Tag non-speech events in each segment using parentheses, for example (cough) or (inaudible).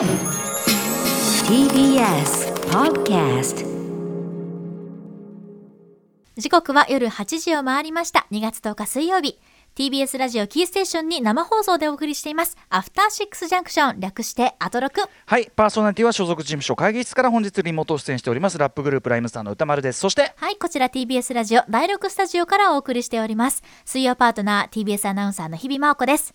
TBS Podcast 時刻は夜8時を回りました。2月10日水曜日。TBS ラジオキーステーションに生放送でお送りしています。アフターシックスジャンクション略してアトロク。はい。パーソナリティは所属事務所会議室から本日リモート出演しております。ラップグループライムスターの歌丸です。そしてはい。こちら TBS ラジオ第6スタジオからお送りしております。水曜パートナー TBS アナウンサーの日々真央子です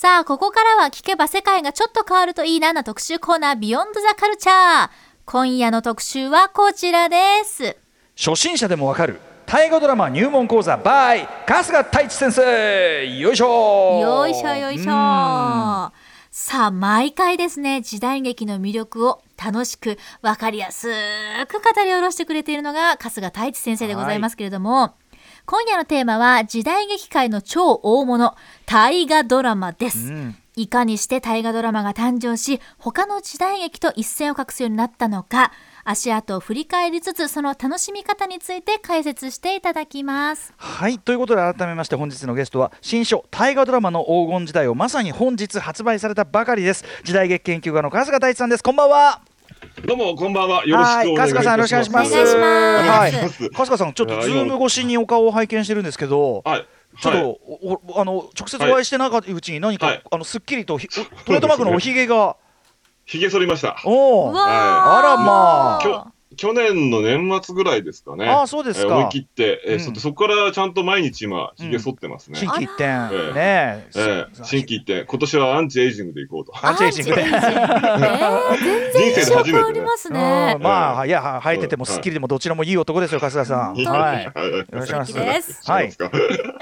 さあここからは聞けば世界がちょっと変わるといいなな特集コーナービヨンドザカルチャー今夜の特集はこちらです。初心者でもわかる大河ドラマ入門講座 by 春日太一先生。よいしょ。よいしょよいしょ。さあ毎回ですね時代劇の魅力を楽しく分かりやすく語り下ろしてくれているのが春日太一先生でございますけれども、今夜のテーマは時代劇界の超大物大河ドラマです、うん。いかにして大河ドラマが誕生し他の時代劇と一線を画すようになったのか足跡を振り返りつつその楽しみ方について解説していただきます。はい。ということで改めまして本日のゲストは新書大河ドラマの黄金時代をまさに本日発売されたばかりです。時代劇研究家の春日太一さんです。こんばんはどうもこんばんは。よろしくお願いします。はい春日さんよろしくお願いします。お願いします。はい。春日さんちょっとズーム越しにお顔を拝見してるんですけどはい。ちょっと、はい。おおあの直接お会いしてなかったうちに何か、はい。あのすっきりとトレードマークのおひげが、ひげ剃りました。おおあらまあ去年の年末ぐらいですかね。あそうですか。えー思い切って、えーうん。そそこからちゃんと毎日今ひげ剃ってますね。心機一転あらねえ。えー心機一転、今年はアンチエイジングでいこうと。アンチエイジング。でアンチエイジングえー全然印象変わりますね。うん。まあいやは生えててもすっきりでもどちらもいい男ですよ春日さん。はい。よろしくお願いしますはい。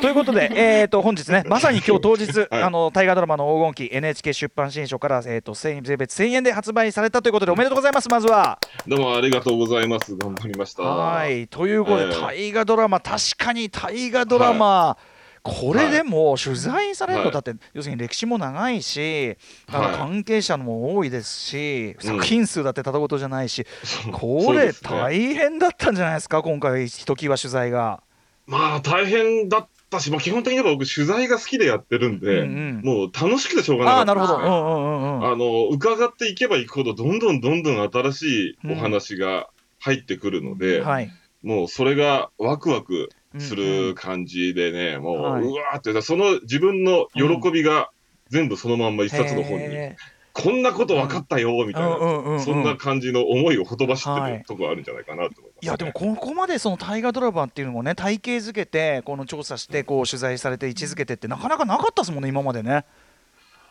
ということで、えー、と本日ね、まさに今日当日、(laughs) はい。あの大河ドラマの黄金期、NHK 出版新書から、えー、と1000税別1000円で発売されたということで、おめでとうございます、まずは。どうもありがとうございます。頑張りました。はい。ということで、えー大河ドラマ、確かに大河ドラマ、これでも取材されるのはい。だって、要するに歴史も長いし、関係者も多いですし、うん。作品数だってただごとじゃないし、これ、大変だったんじゃないですか、今回、ひときわ取材が。まあ大変だったし、まあ基本的には僕取材が好きでやってるんで、もう楽しくてしょうがなかった。ああー、なるほど。あの伺っていけばいくほど、どんどんどんどん新しいお話が入ってくるので、はい。もうそれがワクワクする感じでね、もう、はいうわーって、その自分の喜びが全部そのまんま一冊の本に、へこんなこと分かったよみたいな、うんうんうんうん。そんな感じの思いをほとばしってはいるとこあるんじゃないかなと思います、いやでもここまでその大河ドラマっていうのもね体系づけてこの調査してこう取材されて位置づけてってなかなかなかったですもんね今までね。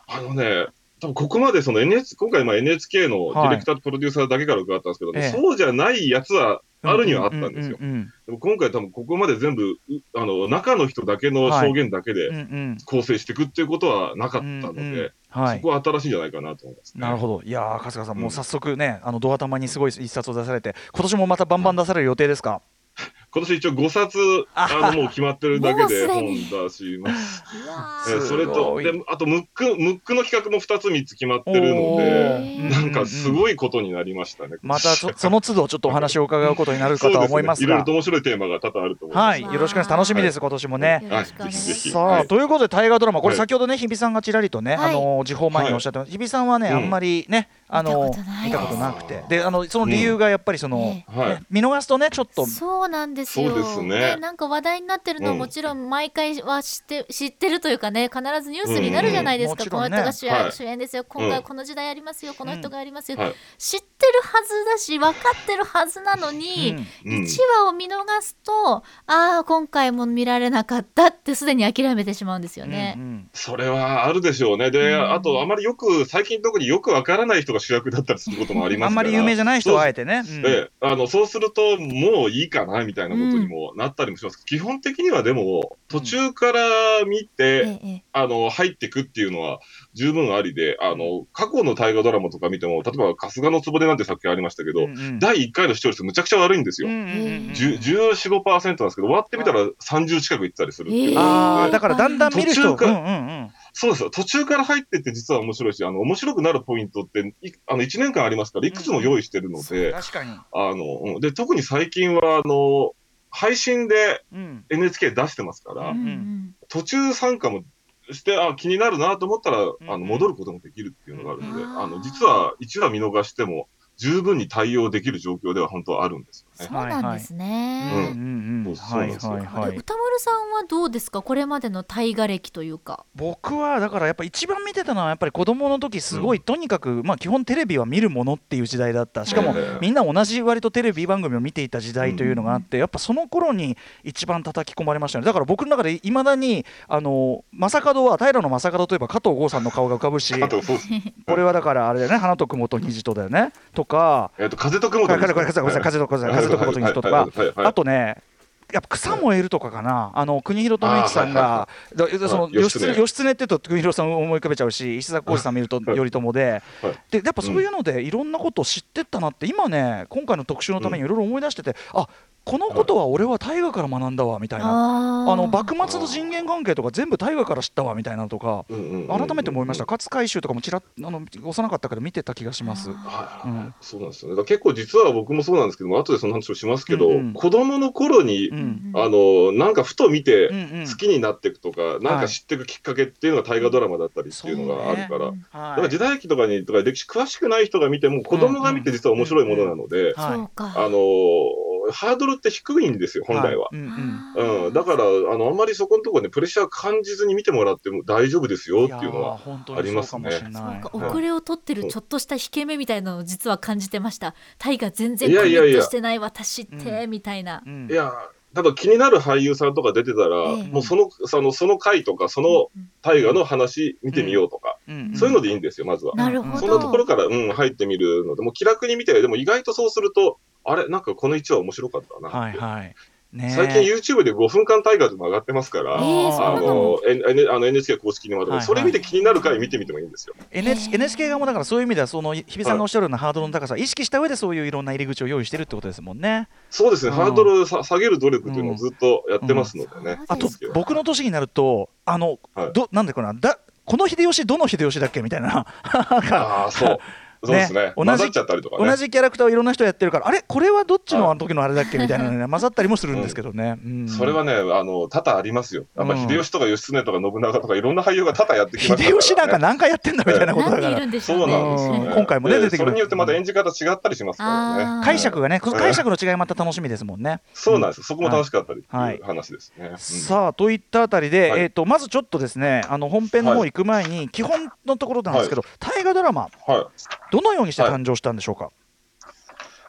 あのね、多分ここまでその NHK、今回まあ NHK のディレクターとプロデューサーだけから伺ったんですけど、ええ。そうじゃないやつはあるにはあったんですよ。でも今回多分ここまで全部、うあの、中の人だけの証言だけで構成していくっていうことはなかったので、そこは新しいんじゃないかなと思います、ね。なるほど。いやー春日さん、うん。もう早速ねあのドア玉にすごい一冊を出されて今年もまたバンバン出される予定ですか、今年一応5冊、ああの、もう決まってるだけです本出します。えーそれと、い。で、あと、ムック、ムックの企画も2つ3つ決まってるのおで、ー。なんかすいごいことになりましたね。またそ (laughs) その都度ちょっとお話を伺うことになるかとは思いますが。すねいろいろと面白いテーマが多々あると思います。はい。よろしくお願いします。楽しみです今年もね。はい。ぜひぜひ。さあ、はい。ということで大河ドラマ。これはい。先ほどね日比さんがちらりとね、はい。あの時報前におっしゃってます、日比さんはね、うん。あんまりねあの見たことないです。見たことなくて。であのその理由がやっぱりその、えはい。ね見逃すとねちょっと。そうなんですよ。そうですね。なんか話題になってるのはうん。もちろん毎回は知って知ってるというかね必ずニュースになるじゃないですか、うん。この人が主演,、はい。主演ですよ。今回この時代やりますよ、この人がやりますよ、はい。知ってるはずだし分かってるはずなのに、うん。うん。1話を見逃すとああ今回も見られなかったってすでに諦めてしまうんですよね。うんうん。それはあるでしょうね。で、うん。あと、あまりよく、最近特によくわからない人が主役だったりすることもありますから。あんまり有名じゃない人はあえてね。うん。ええ、あのそうすると、もういいかなみたいなことにもなったりもします。基本的にはでも、途中から見て、ええあの入っていくっていうのは十分ありで、あの過去の大河ドラマとか見ても、例えば、春日の壺なんて作品ありましたけど、うんうん。第1回の視聴率むちゃくちゃ悪いんですよ。うんうんうん10 14、5%なんですけど、終わってみたら30近くいってたりするっていう、えーああ、だからだんだん見る人途中からうんうんうんそうですよ。途中から入ってって実は面白いし、あの、面白くなるポイントって、いあの、1年間ありますから、いくつも用意してるので、確かに。あの、うんで、特に最近は、あの、配信でうん。NHK 出してますから、うんうんうん途中参加もして、あ、気になるなと思ったら、んあの、戻ることもできるっていうのがあるので、うんあの、実は1話見逃しても、十分に対応できる状況では本当はあるんですよそうね。なんですね。うん。うんうんそうはいはいはい。で歌丸さんはどうですか？これまでの大河歴というか。僕はだからやっぱ一番見てたのはやっぱり子供の時すごい、うとにかくまあ基本テレビは見るものっていう時代だった。しかもええみんな同じ割とテレビ番組を見ていた時代というのがあって、やっぱその頃に一番叩き込まれましたね。だから僕の中でいまだにあの正門は平野正門といえば加藤剛さんの顔が浮かぶし。これはだからあれだよね。花と雲と虹とだよね。とかえっと、風と雲とこれこれ風と風と風と風と雲と虹ととか。あとねやっぱ草燃えるとかかな、あの国広智之さんが、だそのはい義経。って言うと国広さんを思い浮かべちゃうし、石坂浩二さん見るとはい。頼朝で、はいでやっぱそういうのでいろんなことを知ってったなって、今ね、今回の特集のためにいろいろ思い出してて、あこのことは俺は大河から学んだわみたいな、あの幕末の人間関係とか全部大河から知ったわみたいなのとか、改めて思いました、勝海舟とかもちらっあの幼かったけど見てた気がします。はいうん。そうなんですよね。だから結構実は僕もそうなんですけども、後でその話をしますけど、うんうん。子供の頃に、うんあの、なんかふと見てうんうん。好きになっていくとか、なんか知っていくきっかけっていうのが大河ドラマだったりっていうのがあるから、ね。だはい。から時代劇とかにとか歴史詳しくない人が見ても、子供が見て実は面白いものなので、はい。そうか。あの、ハードルって低いんですよ、本来は。いうんだから、あの、あんまりそこのところね、プレッシャー感じずに見てもらっても大丈夫ですよっていうのは。ありますかもしれそうない。かはい遅れを取ってるちょっとした引け目みたいなのを実は感じてました。タイが全然いコミやいやいやットしてない私ってみたいな。うんいや、ただ気になる俳優さんとか出てたら、ええもうその、その、その回とか、その大河の話見てみようとか、うんそういうのでいいんですよ、まずは。なるほど。そんなところから、うん、入ってみるので、もう気楽に見て、でも意外とそうすると、あれ、なんかこの1話面白かったな。はいはい。ね。最近 YouTube で5分間大河でも上がってますから、えーあの？の、N- N- あの NHK 公式にまで、はいはい。それ見て気になる回見てみてもいいんですよ。NH NHK 側もだからそういう意味ではその日比さんがおっしゃるようなハードルの高さを意識した上でそういういろんな入り口を用意してるってことですもんね。そうですね、うん。ハードルさ下げる努力っていうのをずっとやってますのでね。うん。あと僕の年になるとあの、はい。どなんでかなだこの秀吉どの秀吉だっけみたいな。あ、そう。そうですね。同じ混ざっちゃったりとかね。同じキャラクターをいろんな人やってるからあれ？これはどっちのあの時のあれだっけ？みたいなのね (laughs) 混ざったりもするんですけどね。うんそれはね、あの、多々ありますよ。やっぱうん秀吉とか義経とか信長とかいろんな俳優が多々やってきましたから、ね。秀吉なんか何回やってんだみたいなことだから何人いるんでしそう。なんですよね。うん今回もねで出てきそれによってまた演じ方違ったりしますからね。解釈がね解釈の違いまた楽しみですもんね。そうなんです。そこも楽しかったりってはいいう話ですね。うんさあといったあたりで、はいえー、とまずちょっとですねあの本編の方行く前に、基本のところなんですけど、大河ドラマはい。どのようにして誕生したんでしょうか、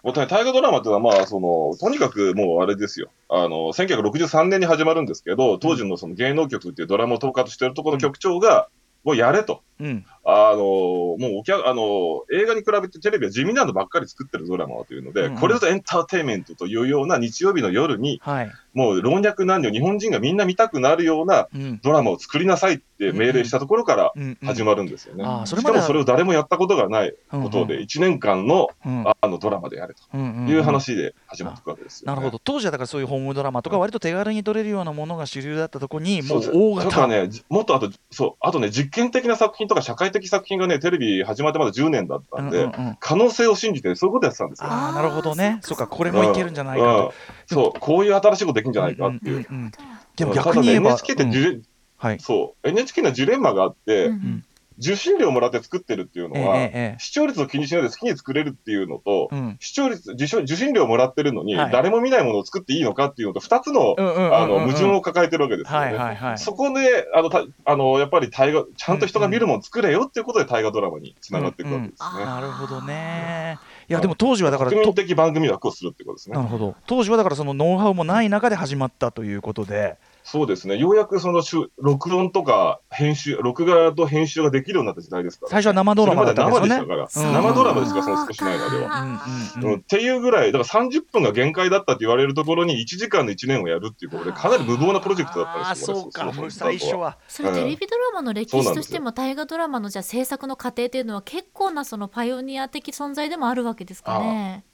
もう大河ドラマっていうのは、まあ、その、とにかくもうあれですよ。あの、1963年に始まるんですけど、当時のその芸能局っていうドラマを統括しているところの局長が、もうやれと。うんあの、もうお客、あの、映画に比べてテレビは地味なのばっかり作ってるドラマというので、うんうん。これぞエンターテインメントというような日曜日の夜に、はい。もう老若男女、日本人がみんな見たくなるようなうん。ドラマを作りなさいって命令したところからうん始まるんですよね。しかもそれを誰もやったことがないうんことで、1年間のうん。あのドラマでやれという話で始まっていくわけですよ、ね。なるほど。当時はだからそういうホームドラマとか割と手軽に撮れるようなものが主流だったところにもう大型とかね、じもっとあと、そう、あとね、実験的な作品とか社会的作品がね、テレビ始まってまだ10年だったんで、うんうんうん。可能性を信じてそういうことやってたんですよ。ああなるほどね。そうかそっかこれもいけるんじゃないかうんと、そう、こういう新しいことできるんじゃないかっていう。んんんうん。でも逆に言えば、NHK ってジレ、はい。そう、NHK のジレンマがあって、うん受信料もらって作ってるっていうのええは、ええ視聴率を気にしないで好きに作れるっていうのと、うん。視聴率受賞、受信料もらってるのに、はい。誰も見ないものを作っていいのかっていうのと、二つの、矛盾を抱えてるわけですよね。はいはいはい。そこで、あの、たあの、やっぱり大河、ちゃんと人が見るもの作れよっていうことで大河ドラマにつながっていくわけですね。うんうんなるほどね。いやでも当時はだから国民と的番組枠をするってことですね。なるほど。当時はだからそのノウハウもない中で始まったということでそうですね。ようやくそのしゅ録音とか編集、録画と編集ができるようになった時代ですから、最初は生ドラマだったんですよね生でしたから、うん生ドラマですから、その少し前までは。うんうんうんうんっていうぐらい、だから30分が限界だったと言われるところに1時間の1年をやるっていうことで、かなり無謀なプロジェクトだったんですよ。そうか最初。はそれテレビドラマの歴史としても大河ドラマのじゃあ制作の過程っていうのは結構なそのパイオニア的存在でもあるわけですかね。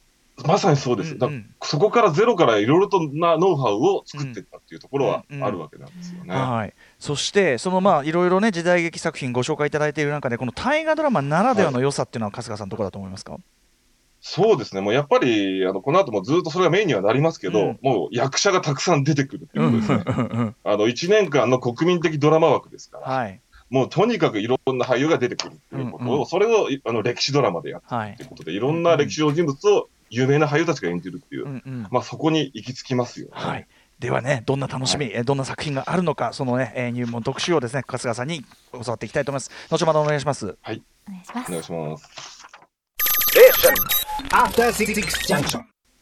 まさにそうです。だうんうん。そこからゼロからいろいろとなノウハウを作っていったっていうところはうんうんあるわけなんですよね。はい、そしてそのまあいろいろね時代劇作品ご紹介いただいている中でこの大河ドラマならではの良さっていうのは春日さんどこだと思いますか、そうですね、もうやっぱり、あのこの後もずっとそれがメインにはなりますけど、うん。もう役者がたくさん出てくるっていうことですね。うん。あの1年間の国民的ドラマ枠ですから、はい。もうとにかくいろんな俳優が出てくるっていうことを、うんうん。それをいあの歴史ドラマでやってはいということで、いろんな歴史上人物を有名な俳優たちが演じるっていう、うんうんまあ、そこに行き着きますよ、ね。はい。ではね、どんな楽しみ、えーどんな作品があるのか、そのね、えー入門特集をですね、春日さんに教わっていきたいと思います。後ほどお願いします。お願いしますお願いします。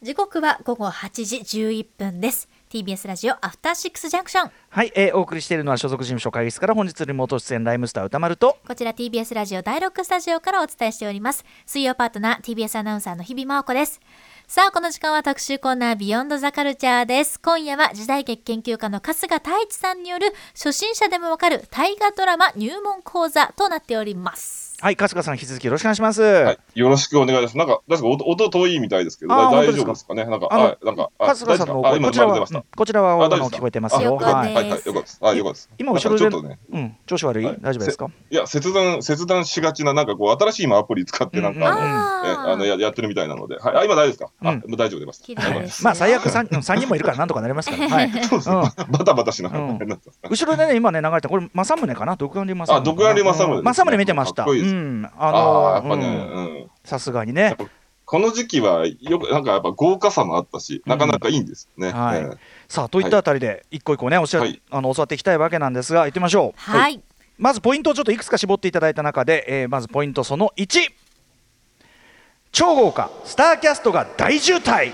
時刻は午後8時11分です TBS ラジオアフターシックスジャンクションはい、えーお送りしているのは所属事務所会議室から本日リモート出演ライムスター歌丸と。こちら TBS ラジオ第6スタジオからお伝えしております。水曜パートナー TBS アナウンサーの日々真央子です。さあこの時間は特集コーナービヨンドザカルチャーです。今夜は時代劇研究家の春日太一さんによる初心者でもわかる大河ドラマ入門講座となっておりますはい、春日さん、引き続きよろしくお願いします。はい、よろしくお願いします。なんか、確か音音遠いみたいですけど、大丈夫ですかね？なんか、はい、なんか、あ春日さんのこちらは、うん。こちらはあの聞こえてますよ。はい。はい、はい、よかったです。あ、よかったです。今後ろでちょっとね、うん、調子悪い、はい大丈夫ですか？いや、切断、切断しがちな、なんかこう、新しい今アプリ使って、なんうんか、あの、あーえあのややってるみたいなので、はい、あ、今大丈夫ですか、あ、うんもう大丈夫出ましまあ、最悪三、うん三人もいるから、なんとかなりますから。はい。(laughs) そうですね、うんバタバタしながら、後ろでね、今ね、流れて、これ、政宗かな、独眼流政宗。あ独眼流政宗政宗見てました。かっこいいですうん、ああのあ、やっぱね、うん。うん。さすがにね。この時期は、よく、なんかやっぱ豪華さもあったし、なかなかいいんですよね。はい。ええ。さあ、といったあたりで、一個一個ね、おしゃ、はい。あの、教わっていきたいわけなんですが、行ってみましょう。はい、まずポイントをちょっといくつか絞っていただいた中で、えーまずポイントその1超豪華スターキャストが大渋滞。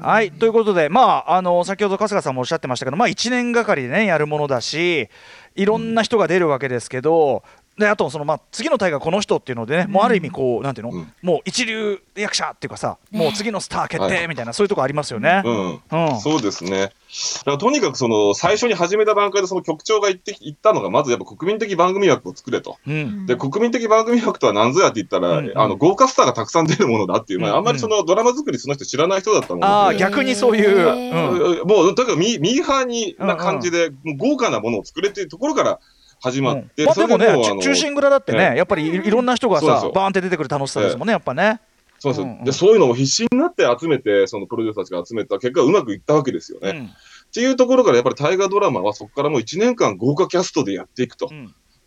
はい。ということで、まあ、あの先ほど春日さんもおっしゃってましたけど、まあ、1年がかりで、ね、やるものだしいろんな人が出るわけですけど、であとその、まあ、次の大河この人っていうのでね、もうある意味こうなんていうの、うんもう一流役者っていうかさ、ねもう次のスター決はい。定みたいな、そういうとこありますよね。うん。うん。そうですね。だからとにかくその最初に始めた段階でその局長が言って言ったのが、まずやっぱ国民的番組枠を作れと。うん。で、国民的番組枠とは何ぞやって言ったら、うん。うんあの豪華スターがたくさん出るものだっていう、まあ、うん。うんあんまりそのドラマ作りその人知らない人だったもので。ああ逆にそういう、うん。もう、とにかくミミーハーにな感じで、もう豪華なものを作れっていうところから始まって、まあ、そでもね中心蔵だってね、えやっぱりいいろんな人がさバーンって出てくる楽しさですもんねやっぱね。そうですでそういうのを必死になって集めて、そのプロデューサーたちが集めた結果、うまくいったわけですよね。うんっていうところから、やっぱり大河ドラマはそこからもう1年間豪華キャストでやっていくと。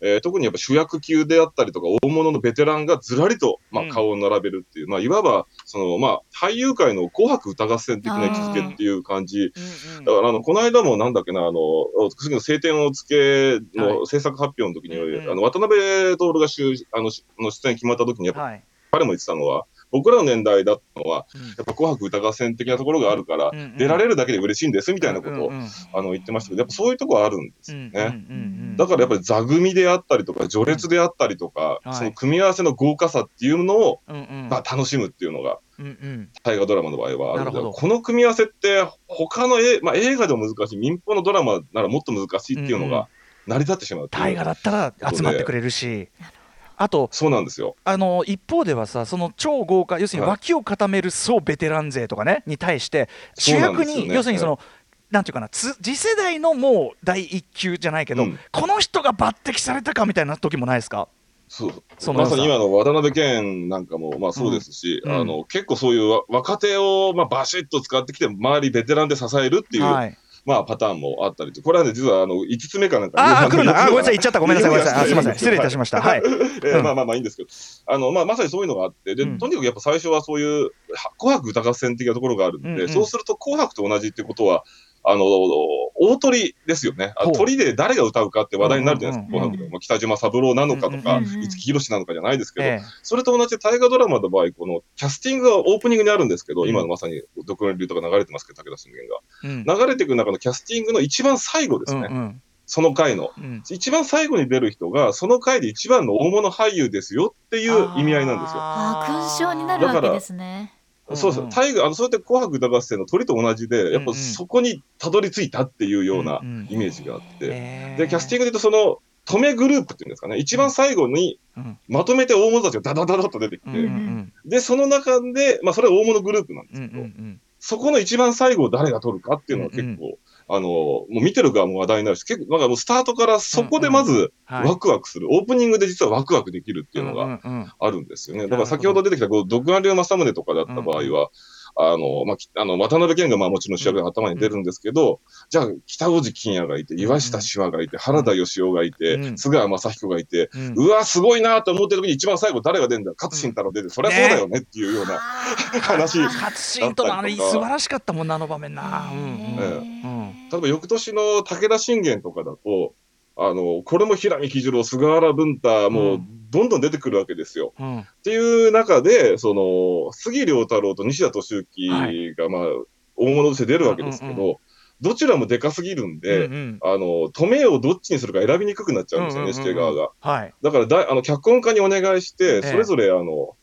うんえー特にやっぱ主役級であったりとか、大物のベテランがずらりと、まあうん、顔を並べるっていう、まあ、いわば、その、まあ、俳優界の紅白歌合戦的な位置づけっていう感じ。だから、あの、この間もなんだっけな、あの、次の晴天をつけの制作発表の時に、うんうん。あの、渡辺徹が主あのしの出演決まった時に、やっぱはい。彼も言ってたのは、僕らの年代だったのは、うん。やっぱ紅白歌合戦的なところがあるから、うんうん出られるだけで嬉しいんですみたいなことを、うんうんあの言ってましたけど、やっぱそういうところあるんですよね。うんうんうんだからやっぱり座組であったりとか、序列であったりとか、はい。その組み合わせの豪華さっていうのを、うんうん。まあ、楽しむっていうのが、うんうん。大河ドラマの場合はあるので、この組み合わせって、他のえ、まあ、映画でも難しい、民放のドラマならもっと難しいっていうのうんうん。が成り立ってしまうっていう。大河だったら集まってくれるしあとそうなんですよ。あの一方ではさその超豪華要するにはい。脇を固める総ベテラン勢とかねに対して主役に要するにそのなんていうかなつ次世代のもう第一級じゃないけど、うん。この人が抜擢されたかみたいな時もないですか？そう。そのまさに今の渡辺謙なんかもまあそうですし、うん。あの結構そういうわ若手をまあバシッと使ってきて、周りベテランで支えるっていう、はいまあ、パターンもあったりと、これはね、実はあの5つ目かなんか、ああ、来るんだ。あ、ごめんなさい、言っちゃった。ごめんなさい、ごめんなさい。あすみません。失礼いたしました。はい。(laughs) えーまあまあまあいいんですけど、あのまあ、まさにそういうのがあって、でうんとにかくやっぱ最初はそういうは紅白歌合戦的なところがあるんで、そうすると紅白と同じってことは、あの大鳥ですよね、鳥で誰が歌うかって話題になるじゃないですか、で、まあ、北島三郎なのかとか、五木ひろしなのかじゃないですけど、えそれと同じで大河ドラマの場合、このキャスティングがオープニングにあるんですけど、うん。今のまさにドクロ流とか流れてますけど、武田信玄。が。流れていく中のキャスティングの一番最後ですね、うんうん。その回の。うん。一番最後に出る人が、その回で一番の大物俳優ですよっていう意味合いなんですよ。ああ、勲章になるわけですね。そうそう、タイガー、あの、そうやって紅白歌合戦の鳥と同じで、やっぱそこにたどり着いたっていうようなイメージがあって、ええで、キャスティングで言うと、その、止めグループっていうんですかね、一番最後にうん。まとめて大物たちがダダダダッと出てきて、うんうんで、その中で、まあ、それは大物グループなんでうんうんうすけど、ん。そこの一番最後を誰が取るかっていうのは結構、あの、もう見てる側も話題になるし、結構、なんかもうスタートからそこでまずはい。ワクワクする、オープニングで実はワクワクできるっていうのがんうんあるんですよね。なるほど。だから先ほど出てきた、こう、独眼竜政宗とかだった場合は、あの、まあ、きあの、渡辺謙がまあもちろん主役で頭に出るんですけど、じゃあ、北大路欣也がいて、岩下志和がいて、原田義雄がいて、うん。津川雅彦がいて、うわ、すごいなと思ってる時に一番最後誰が出るんだ勝新太郎出て、そりゃそうだよねっていうような話。初シーンとのあれ素晴らしかったもんなあの場面な。例えば翌年の武田信玄とかだと、あの、これも平見喜次郎、菅原文太、もうどんどん出てくるわけですよ。うんっていう中で、その、杉良太郎と西田敏は行が、まあ、大物として出るわけですけど、うんうどちらもでかすぎるんで、うんうんあの、止めをどっちにするか選びにくくなっちゃうんですよね、うんうんうんうん SK 側が。はい。だからだい、あの、脚本家にお願いして、ええそれぞれ、あの、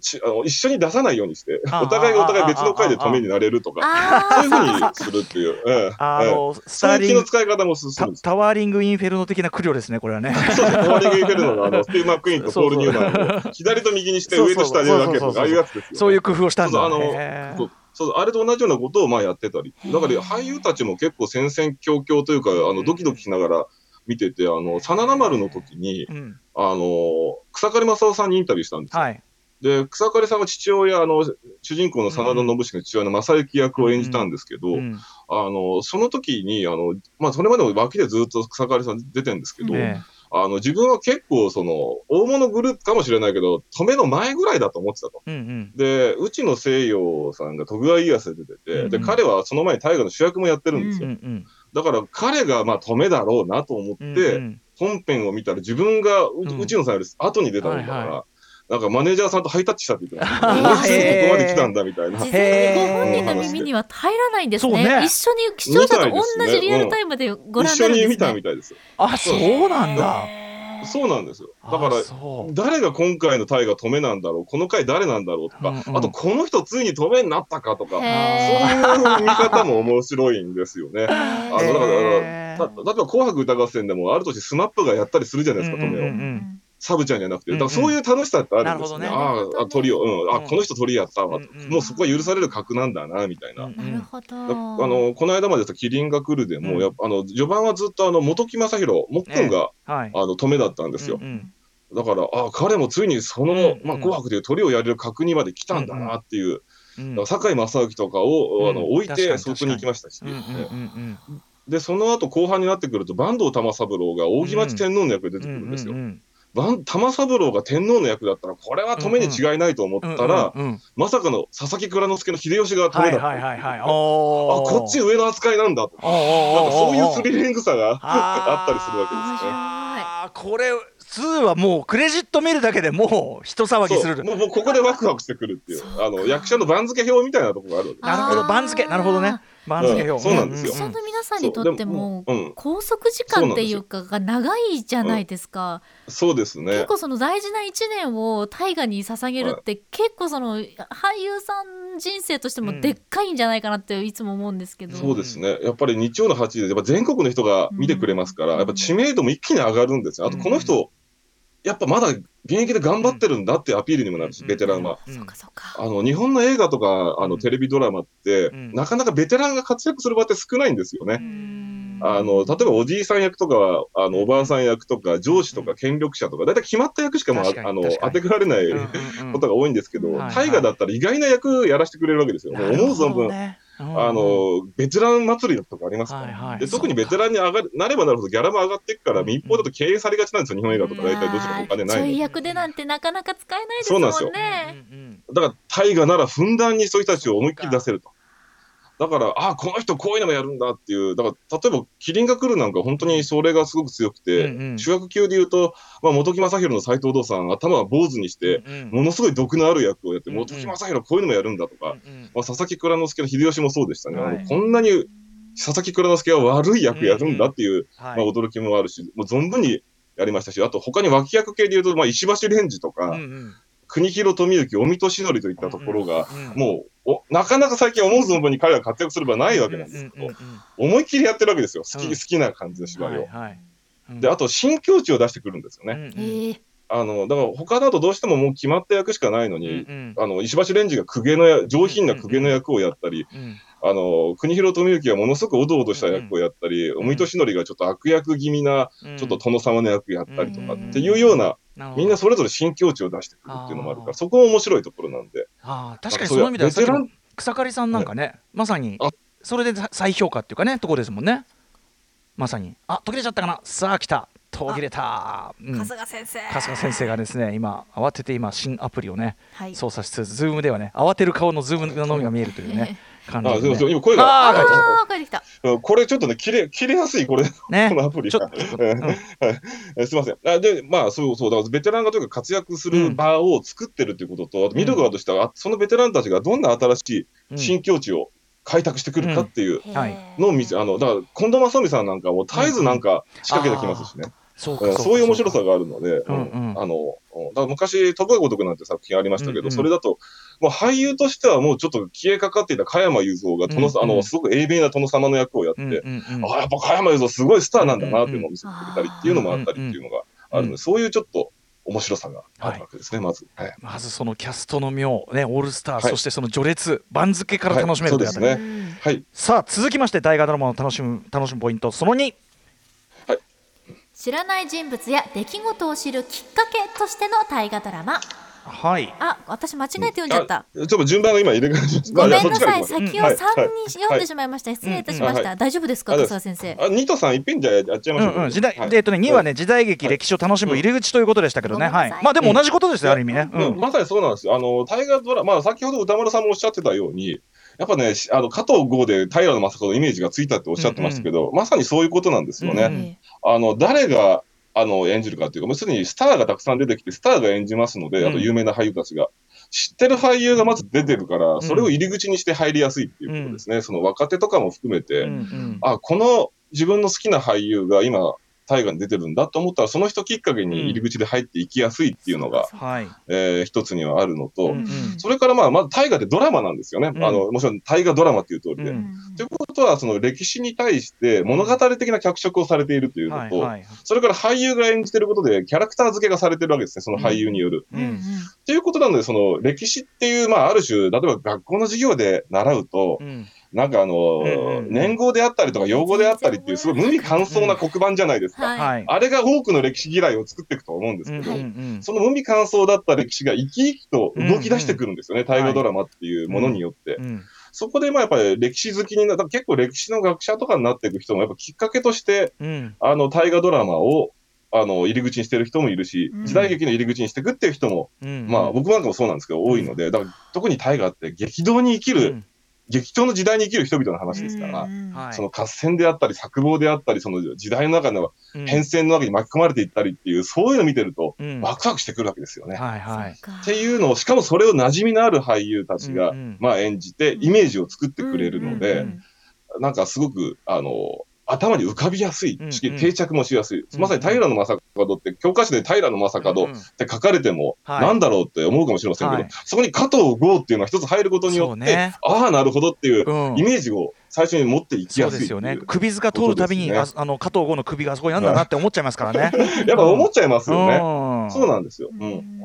ちあの一緒に出さないようにして、あお互いがお互い別の回で止めになれるとか、あそういうふうにするっていう、ええええあのスターリング使い方も進タむ。タワーリングインフェルノ的な苦慮ですねこれはね。(laughs) そうですね、ワーリング・インフェルノのあの、(laughs) スティーブ・マックイーンとポール・ニューマンを左と右にして (laughs) 上と下に分けるああいうやつですよ、ね。そういう工夫をしたんだ。そうそうあのへーそうそうあれと同じようなことをまあやってたり。だから俳優たちも結構戦々恐々というか、あの、ドキドキしながら見てて、あの、真田丸の時に、うんあの、草刈正雄さんにインタビューしたんですよ。はい。で、草刈さんは父親、あの、主人公の真田信繁の父親の正幸役を演じたんですけど、うんあの、その時に、あの、まあ、それまでも脇でずっと草刈さん出てるんですけど、ねあの、自分は結構、その、大物グループかもしれないけど、止めの前ぐらいだと思ってたと。うんうん。で、内野聖陽さんが徳川家康で出てて、うんで、彼はその前に大河の主役もやってるんですよ。うんうんだから彼がまあ止めだろうなと思って、うんうん。本編を見たら自分がううん。内野さんより後に出たんだから、なんかマネージャーさんとハイタッチしたって言ってました。もうすぐここまで来たんだみたいな。事前にご本人の耳には入らないんですね。ね一緒に視聴者と同じリアルタイムでご覧になるんですね。一緒に見たみたいです。あそうなんだ。そうなんですよ。だから誰が今回のタイが止めなんだろうこの回誰なんだろうとか、うんうんあとこの人ついに止めになったかとか、そうへいう見方も面白いんですよね。(laughs) あのだから例えば紅白歌合戦でもある年スマップがやったりするじゃないですか、うんうん止めを。うんサブちゃんじゃなくて。うんうん。だからそういう楽しさってあるんですよね。なるあほどね。あ、あトリを、うん、あ、うん。この人トリやったわ、うんうん。もうそこは許される格なんだな、みたいな。うんなるほど。だあの、この間までさ、キリンが来るでも、うん。やっぱあの、序盤はずっとあの、本木正宏、もっくん。が、はい。あの、止めだったんですよ。うんうん。だから、あ彼もついにその、うんまあ、紅白でいう鳥をやれる格にまで来たんだなっていう、うんだから堺正明とかを、あうん。の置いて、外に行きましたし、うんうんうんで、その後後半になってくると、坂東玉三郎が扇町天皇の役で出てくるんですよ。うんうんばん玉三郎が天皇の役だったら、これは止めに違いないと思うんったら、まさかの佐々木蔵之介の秀吉が止はいめだった。はいはいはい。あ、こっち上の扱いなんだなんかそういうスリリングさがあったりするわけですね。あーこれ2はもうクレジット見るだけでもう人騒ぎする。もうもうここでワクワクしてくるっていう。(laughs) あの役者の番付表みたいなところがあるわけなるほど番付。なるほどね番付うん表そうなんですよ。記者の皆さんにとっても拘束時間っていうかが長いじゃないですか。そうですね。結構その大事な1年を大河に捧げるって結構その俳優さん人生としてもでっかいんじゃないかなっていつも思うんですけど。そうですね。やっぱり日曜の8時でやっぱ全国の人が見てくれますから、うん。やっぱ知名度も一気に上がるんですよ。あとこの人、やっぱまだ現役で頑張ってるんだっていうアピールにもなるし、ベテランは。うんそうかそうか。あの日本の映画とかあのテレビドラマって、うん。なかなかベテランが活躍する場って少ないんですよね。うん。あの例えばおじいさん役とかはあのおばあさん役とか上司とか権力者とか大体決まった役しかもあの当てられないことが多いんですけど、大河だったら意外な役やらせてくれるわけですよ。もう思う存分、ねあの、ベテラン祭りとかありますから。はいはい。で特にベテランに上がるなればなるほどギャラも上がっていくから、うん。民放だと敬遠されがちなんですよ、日本映画とか。大体どちらもお金ない役でなんてなかなか使えないですもんね。そうなんうんうんだから大河ならふんだんにそういう人たちを思いっきり出せると。だから、ああ、この人こういうのもやるんだっていう、だから、例えば、キリンが来るなんか本当にそれがすごく強くて、うんうん。主役級で言うと、まあ、本木正宏の斎藤道さん、頭は坊主にして、うんものすごい毒のある役をやって、うんうん。本木正宏こういうのもやるんだとか、うんまあ、佐々木蔵之介の秀吉もそうでしたね。はい。こんなに佐々木蔵之介は悪い役やるんだっていう、はい。まあ、驚きもあるし、もう存分にやりましたし、あと他に脇役系で言うと、まあ、石橋蓮司とか、うんうん国広富之、尾身俊則といったところが、もうお、なかなか最近思う存分に彼が活躍すればないわけなんですけど、思いっきりやってるわけですよ。好き、うん。好きな感じの芝居を。で、あと、新境地を出してくるんですよね。あの、だから他だとどうしてももう決まった役しかないのうんに、うん。あの、石橋蓮司が公家のや、上品な公家の役をやったり、うんあの、国広富之はものすごくおどおどした役をやったり、ん。おみとしのりがちょっと悪役気味な、うん。ちょっと殿様の役やったりとかうんっていうような、みんなそれぞれ新境地を出してくるっていうのもあるから、そこも面白いところなんで。ああ確かにその意味では草刈さんなんかね、まさにあ。それで再評価っていうかねとこですもんね。まさに。あ途切れちゃったかな。さあ来た。途切れた、うん。春日先生。春日先生がですね今慌てて今新アプリをねはい。操作しつつズームではね慌てる顔のズームのみが見えるというね (laughs) 感じね、すいません、今声が。あ帰ってきた。うんこれちょっとね、切れ、切れやすい、これ、ね。このアプリが。ちょっ。と、うん。えすみません。あで、まあ、そうそう、だからベテランがとにかく活躍する場を作ってるっていうことと、あと見る側としては、あそのベテランたちがどんな新しい新境地を開拓してくるかっていうはい。のを見せ、あの、だから、近藤正美さんなんかも絶えずなんか仕掛けてきますしね。うんそうかかそういう面白さがあるので、うんうん。あの、うんだから昔、徳川如くなんて作品ありましたけど、うんうん。それだと、もう俳優としてはもうちょっと消えかかっていた加山雄三が殿、うんうんあの、すごく英米な殿様の役をやって、うんうんうん。あ、やっぱ加山雄三すごいスターなんだなっていうのを見せてくれたりっていうのもあったりっていうのがあるのうん。で、そういうちょっと面白さがあるわけですね、まず。はい。まずそのキャストの妙、ね、オールスター、はい。そしてその序列番付から楽しめるというあたり、はいそうですね。はい。さあ続きまして大河ドラマの楽しむ楽しむポイントその2知らない人物や出来事を知るきっかけとしての大河ドラマはい。あ私間違えて読んじゃった、あちょっと順番が今入れ替わり。ごめんなさい先をます3に読んでしまいました、失礼いたしました、うん大丈夫ですか？あ春日先生。あ、ニトさん一品じゃやっちゃいましょう。うんうん、時代、はい。でえっとね、2はね、時代劇、はい歴史を楽しむ入り口ということでしたけどね、はい。まあでも同じことですよ、ある意味ね。まさにそうなんですよ。あの、大河ドラマ、まあ、先ほど歌丸さんもおっしゃってたように、やっぱね、しあの、加藤剛で平野正門のイメージがついたっておっしゃってましたけど、まさにそういうことなんですよね。うん。えあの、誰が、あの、演じるかっていうか、もうすでにスターがたくさん出てきて、スターが演じますので、あとうん有名な俳優たちが。知ってる俳優がまず出てるから、んそれを入り口にして入りやすいっていうことですね。その若手とかも含めて、うんうんあ、この自分の好きな俳優が今、大河に出てるんだと思ったら、その人きっかけに入り口で入っていきやすいっていうのが、はい。えー一つにはあるのと、うんうんそれからまあ、まず大河ってドラマなんですよね。うんあの、もちろん大河ドラマっていう通りで。うんということは、その歴史に対して物語的な脚色をされているというのと、はいはい。それから俳優が演じてることでキャラクター付けがされてるわけですね、その俳優による。ううんうんん。ということなので、その歴史っていう、まあ、ある種、例えば学校の授業で習うと、うんなんかあの、年号であったりとか用語であったりっていう、すごい無味乾燥な黒板じゃないですか。あれが多くの歴史嫌いを作っていくと思うんですけど、その無味乾燥だった歴史が生き生きと動き出してくるんですよね、大河ドラマっていうものによって。うんそこで、まあやっぱり歴史好きになった、結構歴史の学者とかになっていく人も、やっぱきっかけとして、うん。あの、大河ドラマを、あの、入り口にしてる人もいるし、うん。時代劇の入り口にしていくっていう人も、うんまあ僕なんかもそうなんですけど、多いので、だから特に大河って激動に生きる、激闘の時代に生きる人々の話ですから、その合戦であったり、策謀であったり、その時代の中のうん。変遷の中に巻き込まれていったりっていう、そういうのを見てると、うん。ワクワクしてくるわけですよね。はいはい。そっていうのを、しかもそれを馴染みのある俳優たちが、うんうん。まあ演じて、イメージを作ってくれるのうんで、うんなんかすごく、あの、頭に浮かびやすい定着もしやすい。うんまさに平野正門って、教科書で平野正門って書かれても、はい。なんだろうって思うかもしれませんけど、はい。そこに加藤剛っていうのは一つ入ることによって、ああ、なるほどっていううん。イメージを最初に持っていきそやすいう。首塚通るたびに、(laughs) 加藤剛の首があそこにあるんだなって思っちゃいますからね。(laughs) やっぱ思っちゃいますよね。うん。そうなんですよ。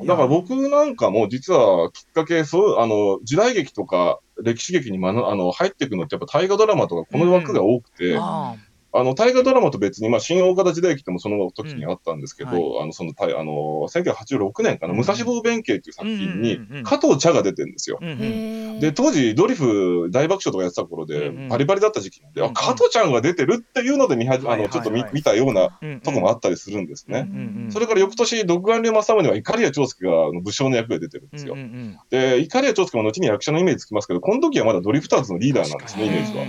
だから僕なんかも実はきっかけ、そう、あの、時代劇とか歴史劇にまのあの入っていくのってやっぱ大河ドラマとかこの枠が多くて、ああの、大河ドラマと別に、まあ、新大型時代劇ってもその時にあったんですけど、うんあの、その、たあの、1986年かな、うん。武蔵坊弁慶っていう作品に加藤茶が出てるんですよ。ーうんうん。で、当時、ドリフ大爆笑とかやってた頃でバリバリだった時期なんで、うんうん。あ、加藤ちゃんが出てるっていうので見はじ、あの、はいはい。はいちょっと見見たようなとこもあったりするんですね。うんうんうん。それから翌年、独眼竜正宗は怒りや長介があの武将の役で出てるんですよ。うん。うんで、怒りや長介も後に役者のイメージつきますけど、この時はまだドリフターズのリーダーなんですね、イメージは。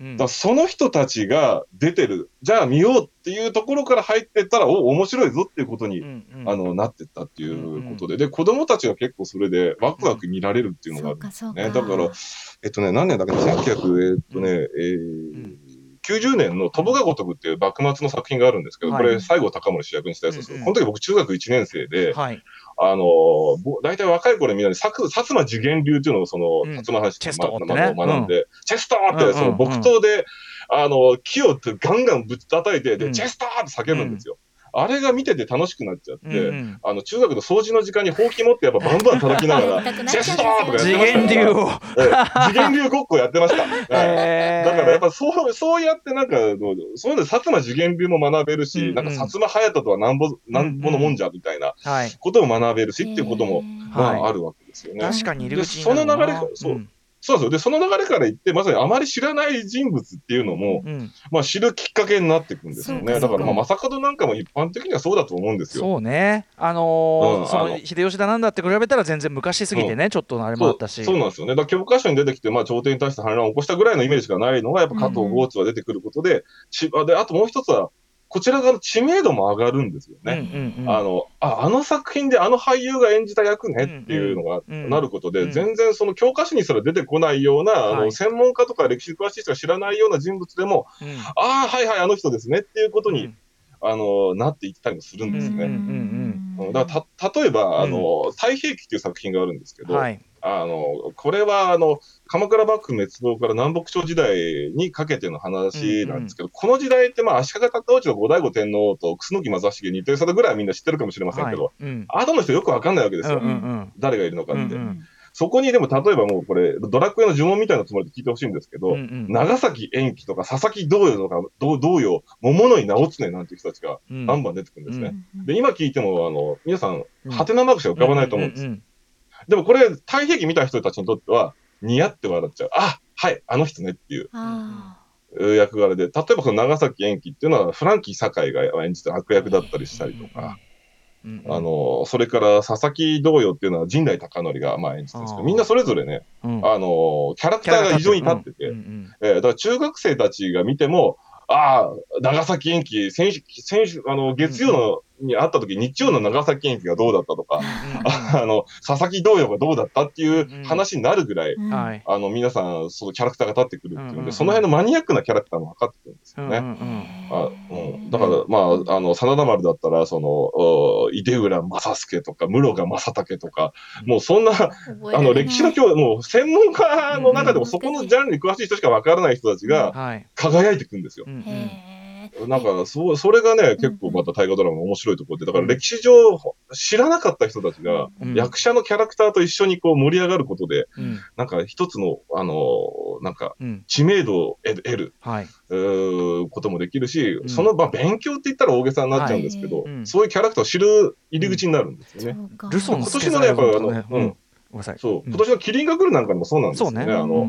うん。うんうんだその人たちが出てる、じゃあ見ようっていうところから入ってったら、お、面白いぞっていうことに、うんうん。あの、なってったっていうことで、で、子供たちが結構それでワクワク見られるっていうのがあるんですそうかね。そうか。だから、えっとね、何年だっけ？な、1900、えっとね、えー90年の飛ぶが如くっていう幕末の作品があるんですけど、はい。これ、西郷隆盛主役にしたやつですけど、うんうん。この時僕中学1年生で、はい。あの、ぼ大体若い頃みんなで、薩薩摩次元流っていうのをその、うん。薩摩藩士チェストってね。まま学んで、チェストーって、その木刀で、あの、木をガンガンぶち叩いて、で、うん。チェストーって叫ぶんですよ。あれが見てて楽しくなっちゃって、うんうん。あの中学の掃除の時間にほうき持ってやっぱバンバン叩きながらチェストとかやって次ました。元流を。ええ次元流ごっこやってました。(laughs) だからやっぱそう、そうやってなんか、そういうので薩摩次元流も学べるし、うんうん。なんか薩摩隼人とはなんぼ、なんぼのもんじゃみたいなはい。ことを学べるしっていうことも、まあ、はい。あるわけですよね。確かに入り口その流れそうそうそう。で、その流れから言って、まさにあまり知らない人物っていうのも、うん。まあ知るきっかけになっていくんですよね。だから、まあ、そう正門なんかも一般的にはそうだと思うんですよ。そうね。あのーそのうんあの秀吉だなんだって比べたら全然昔すぎてね、ちょっとあれもあったし。そうなんですよね。だ教科書に出てきて、まあ、朝廷に対して反乱を起こしたぐらいのイメージしかないのが、やっぱ加藤豪津は出てくることで、ちあで、あともう一つは、こちら側の知名度も上がるんですよね。うんうんうん。あの、あ、あの作品であの俳優が演じた役ねっていうのがなることで、うん全然その教科書にすら出てこないような、あの、はい専門家とか歴史詳しい人が知らないような人物でも、うんああ、はいはい、あの人ですねっていうことに、うんあの、なっていったりもするんですよね。うんうんうんだからた、例えば、あの、太平記っていう作品があるんですけど、はい。あの、これは、あの、鎌倉幕府滅亡から南北朝時代にかけての話なんですけど、この時代って、まあ、足利尊氏の後醍醐天皇と楠木正成、二手貞ぐらいはみんな知ってるかもしれませんけど、はい。うん。後の人よくわかんないわけですよ。うんうん誰がいるのかって。うんうん。そこにでも、例えばもうこれ、ドラクエの呪文みたいなつもりで聞いてほしいんですけど、うんうん。長崎延期とか佐々木道洋とか、道道洋、桃野井直常なんていう人たちがうん。バンバン出てくるんですね。うんで、今聞いても、あの、皆さん、うん。ハテナマークしか浮かばないと思うんです。んんでもこれ、太平記見た人たちにとっては、ニヤって笑っちゃう。あ、はい、あの人ねっていう。役柄で、例えばその長崎延期っていうのは、フランキー堺が演じた悪役だったりしたりとか、うんあの、それから佐々木道洋っていうのは陣内孝則がまあ演じてるんですけど、みんなそれぞれね、うん。あの、キャラクターが非常に立ってて、うんうん。えーだから中学生たちが見ても、ああ、長崎延期、先週、先週、あの、月曜の、に会った時、日曜の長崎延期がどうだったとか、(laughs) あの、佐々木道洋がどうだったっていう話になるぐらい、ーはい。あの、皆さん、そのキャラクターが立ってくるっていうので、うんうんうん。その辺のマニアックなキャラクターも分かってくるんですよね。うんうんあうん、だから、まあ、あの、真田丸だったら、その、お出浦正助とか、室賀正武とか、もうそんな、あの、歴史の教、もう専門家の中でもそこのジャンルに詳しい人しか分からない人たちうん。がはい。輝いていくんですよ。う。んうんなんか、そう、それがね、結構また大河ドラマの面白いところで、だからうん。歴史上知らなかった人たちが、うん役者のキャラクターと一緒にこう盛り上がることで、うん。なんか一つの、あの、なんかうん。知名度を得得る。はい。うーこともできるし、うん。その、まあ、勉強って言ったら大げさになっちゃうんですけど、はいうん。そういうキャラクターを知る入り口になるんですよね。ルソン今年のね、やっぱりあの、ねうん。うん、ごめんなさい。そう、うん今年のキリンが来るなんかでもそうなんですよね。あの、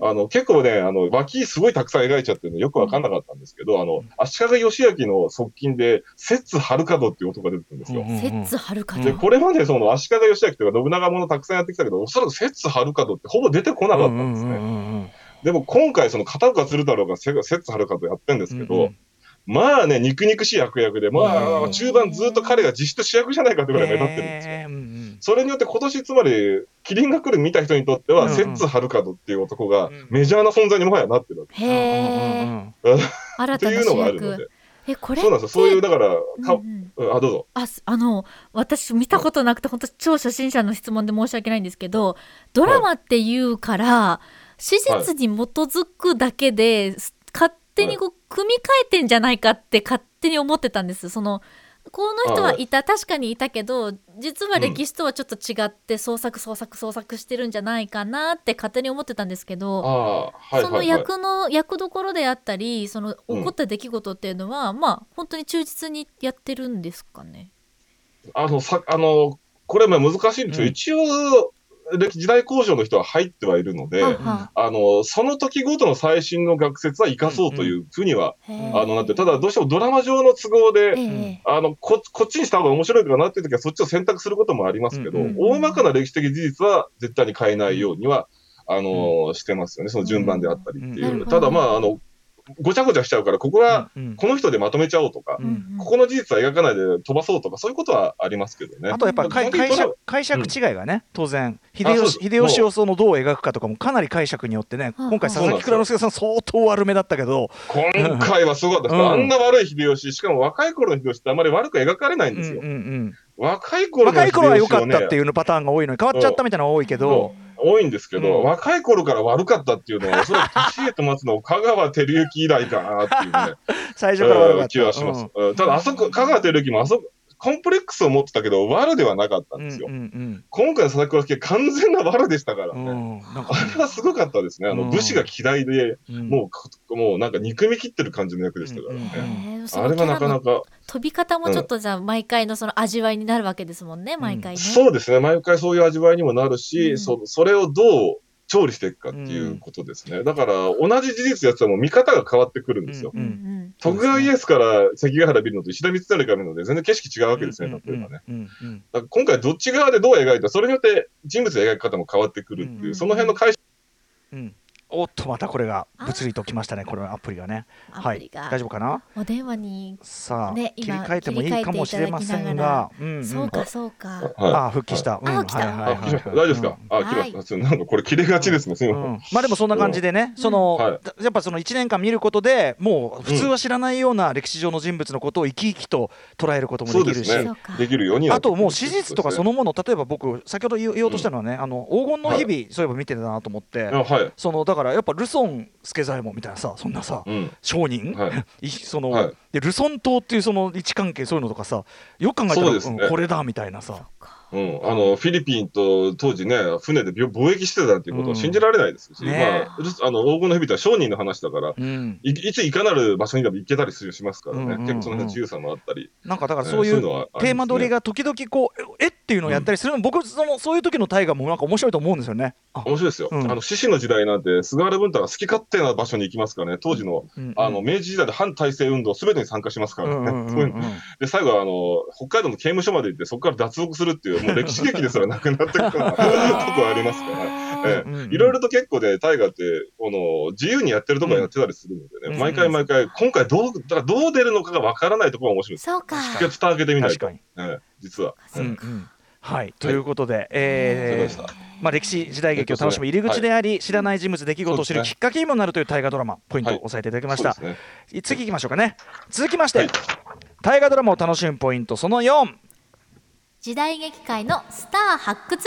あの、結構ね、あの、脇すごいたくさん描いちゃってるのよくわかんなかったんですけど、あの、足利義明の側近で、摂春門っていう男が出てくるんですよ。摂津遥かで、これまでその足利義明とか信長ものたくさんやってきたけど、おそらく摂春門ってほぼ出てこなかったんですね。でも今回その片岡鶴太郎が摂津春門やってるんですけど、うんうんまあね、肉肉しい悪役で、まへあ、ー中盤ずっと彼が実質主役じゃないかってぐらい目立ってるんですよ。へーうんうんそれによって今年つまり、キリンが来る見た人にとっては、摂津春門っていう男がうんメジャーな存在にもはやなってるわけ。へえうんうんうんって新たな主いうのがあるの役で。えこれそうなんですよ。そういう、だから、かうんうんうんあ、どうぞ。あすあの私見たことなくて本当超初心者の質問で申し訳ないんですけどドラマっていうから、史実に基づくだけで、す勝手にこう組み替えてんじゃないかって勝手に思ってたんですそのこの人はいた確かにいたけど実は歴史とはちょっと違って創作創作創作してるんじゃないかなって勝手に思ってたんですけあど、あ、はいそのはいはい。役の役どころであったりそのうん起こった出来事っていうのは、まあ本当に忠実にやってるんですかね。あの、さ、あの、これまあ難しいんですよ。うん一応、歴時代交渉の人は入ってはいるので、あの、その時ごとの最新の学説は生かそうというふうには、あの、なんて、ただどうしてもドラマ上の都合で、ええ。あの、こ、こっちにした方が面白いかなっていう時はそっちを選択することもありますけど、うん大まかな歴史的事実は絶対に変えないようには、あの、してますよね。その順番であったりっていう。うん。ただまあ、あの、ごちゃごちゃしちゃうから、ここは、うんこの人でまとめちゃおうとか、うんここの事実は描かないで飛ばそうとか、そういうことはありますけどね。あとやっぱ解釈解釈違いがね、当然。秀吉秀吉をそのどう描くかとかもかなり解釈によってねうん今回佐々木蔵之介さん相当悪めだったけど、今回はすごかった。です、うん。あんな悪い秀吉、しかも若い頃の秀吉ってあまり悪く描かれないんですよ。うんうんうん。若い頃の秀吉を、ね、若い頃は良かったっていうのパターンが多いのに変わっちゃったみたいなのが多いけど、多多いんですけど、うん若い頃から悪かったっていうのは、(laughs) おそらく年へと待つの香川照之以来かなっていうね。(laughs) 最初から悪かうんった気はします。うんただ、あそこ、香川照之もあそこ、コンプレックスを持ってたけど、悪ではなかったんですよ。うんうん今回の佐々木康介、完全な悪でしたからね。あれはすごかったですね。あの、うん武士が嫌いで、うんもうこ、もうなんか憎み切ってる感じの役でしたからね。うんへーそあれはなかなか、飛び方もちょっとじゃあ毎回のその味わいになるわけですもんね、毎回ね。そうですね。毎回そういう味わいにもなるし、うんそそれをどう調理していくかっていうことですね。だから、同じ事実やっても見方が変わってくるんですよ。徳川家康から関ヶ原見るのと石田三成から見るので全然景色違うわけですね、うん例えばね。だから今回どっち側でどう描いたそれによって人物の描き方も変わってくるっていう、うんその辺の解釈うんおっとまたこれが物理ときましたねこれはアプリがね。はい。大丈夫かな？お電話に、さあ、切り替えてもいいかもしれませんが、うんうん。そうかそうか。あ復帰した、うんあ来た。はいはい。はい大丈夫ですか、あ、はい。来ました。なんかこれ切れがちですね。すみません。うん。まあでもそんな感じでね、その、はい。やっぱその1年間見ることでもう普通は知らないような歴史上の人物のことを生き生きと捉えることもできるし、ですね。そうか。できるようにあともう史実とかそのもの例えば僕先ほど言おうとしたのはね、あの黄金の日々、そういえば見てたなと思って、あはい。そのだからやっぱルソン助左衛門みたいなさそんなさ、うん。商人、はい。(laughs) いその、はい。でルソン島っていうその位置関係そういうのとかさよく考えたら、ね。うんこれだみたいなさうん。あの、フィリピンと当時ね、船で貿易してたっていうことを信じられないですし、うんね。まあ、あの、黄金の日々ってのは商人の話だから、うん、いいついかなる場所にでも行けたりしますからね、うんうんうん。結構その辺自由さもあったり。なんかだからえーそういうテーマ取りが時々こうええっていうのをやったりするの、僕そのそういう時の大河もなんか面白いと思うんですよね。あ。面白いですよ。うん。あの、獅子の時代なんて、菅原文太が好き勝手な場所に行きますからね、当時の、うんあの、明治時代で反体制運動すべてに参加しますからね。最後は、あの、北海道の刑務所まで行って、そこから脱獄するっていう、もう歴史劇ですらなくなってくる (laughs) とこありますから。いろいろと結構ね、大河って、この、自由にやってるところやってたりするのでね、うん。毎回毎回、今回どう、だどう出るのかがわからないところが面白いです。そうか。蓋開けてみないと。確かに。ええ実は。そうか。うん。うんはい。ということで、えーそうでしたまあ、歴史時代劇を楽しむ入り口であり、知らない人物出来事を知るきっかけにもなるという大河ドラマポイントを押さえていただきました、そうですね。次行きましょうかね。続きまして、はい。大河ドラマを楽しむポイントその4時代劇界のスター発掘。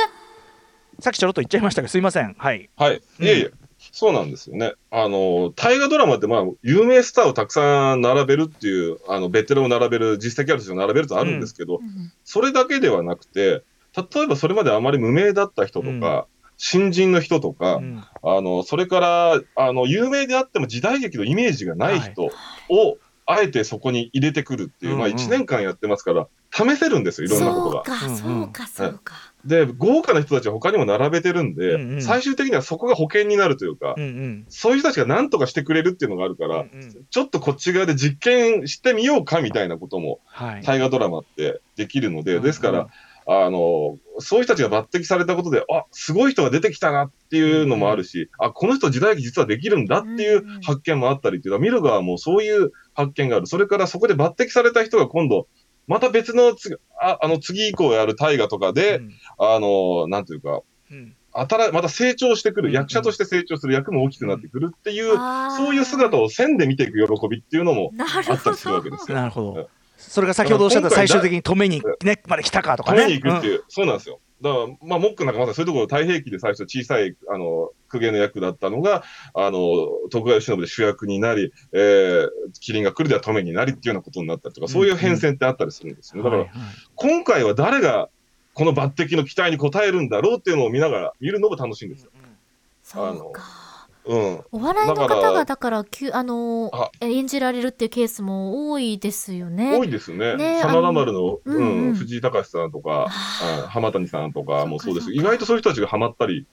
さっきちょろっと言っちゃいましたけどすいませんはいはい。いえいえ。そうなんですよね。あの、大河ドラマって、まあ、有名スターをたくさん並べるっていう、あの、ベテランを並べる、実績ある人を並べるとあるんですけど、うんそれだけではなくて、例えばそれまであまり無名だった人とか、うん新人の人とか、うんあの、それから、あの、有名であっても時代劇のイメージがない人を、あえてそこに入れてくるっていう、まあうん。うん1年間やってますから、試せるんですよ、いろんなことが。そうか、うんうん。そうか、そうか。で、豪華な人たちは他にも並べてるんで、うんうん。最終的にはそこが保険になるというか、うんうん。そういう人たちが何とかしてくれるっていうのがあるから、うんうん。ちょっとこっち側で実験してみようかみたいなことも、はい。大河ドラマってできるので、うんですから、あの、そういう人たちが抜擢されたことで、あ、すごい人が出てきたなっていうのもあるし、あ、この人時代劇実はできるんだっていう発見もあったりっていうのは、見る側もそういう発見がある。それからそこで抜擢された人が今度、また別のつああの次以降やる大河とかで、うん。あの、なんていうか、うん。新また成長してくる、うん役者として成長する役も大きくなってくるっていう、あー。そういう姿を線で見ていく喜びっていうのもあったりするわけど。ですよ。なるほど。それが先ほどおっしゃった最終的に止めに、ね、まで来たかとかね。止めに行くっていう、そうなんですよ。だから、まあ、モックなんかまさにそういうところ、太平記で最初小さい、あの、公家の役だったのが、あの、徳川慶喜で主役になり、えー、麒麟が来るでは止めになりっていうようなことになったりとか、そういう変遷ってあったりするんですよね。だから、はいはい今回は誰が、この抜擢の期待に応えるんだろうっていうのを見ながら、見るのも楽しいんですよ。そうか。うん。お笑いのだから方がだからきゅあのあ演じられるっていうケースも多いですよね。多いですね。ね真田丸の、うんうんうん、藤井隆さんとか、浜谷さんとかもそうです意外とそういう人たちがハマったり、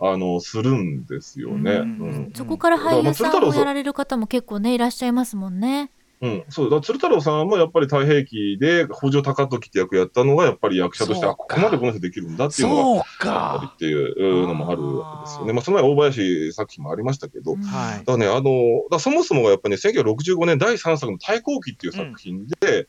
あの、するんですよね。ううんん。そこから俳優さんをやられる方も結構ねいらっしゃいますもんね。うん。そう。だ鶴太郎さんもやっぱり太平記で北条高時って役やったのが、やっぱり役者として、あ、ここまでこの人できるんだっていうのがったりかっていうのもあるわけですよね。まあ、その前大林作品もありましたけど、うんはいだからね、あの、だそもそもがやっぱりね、1965年第3作の太閤記っていう作品で、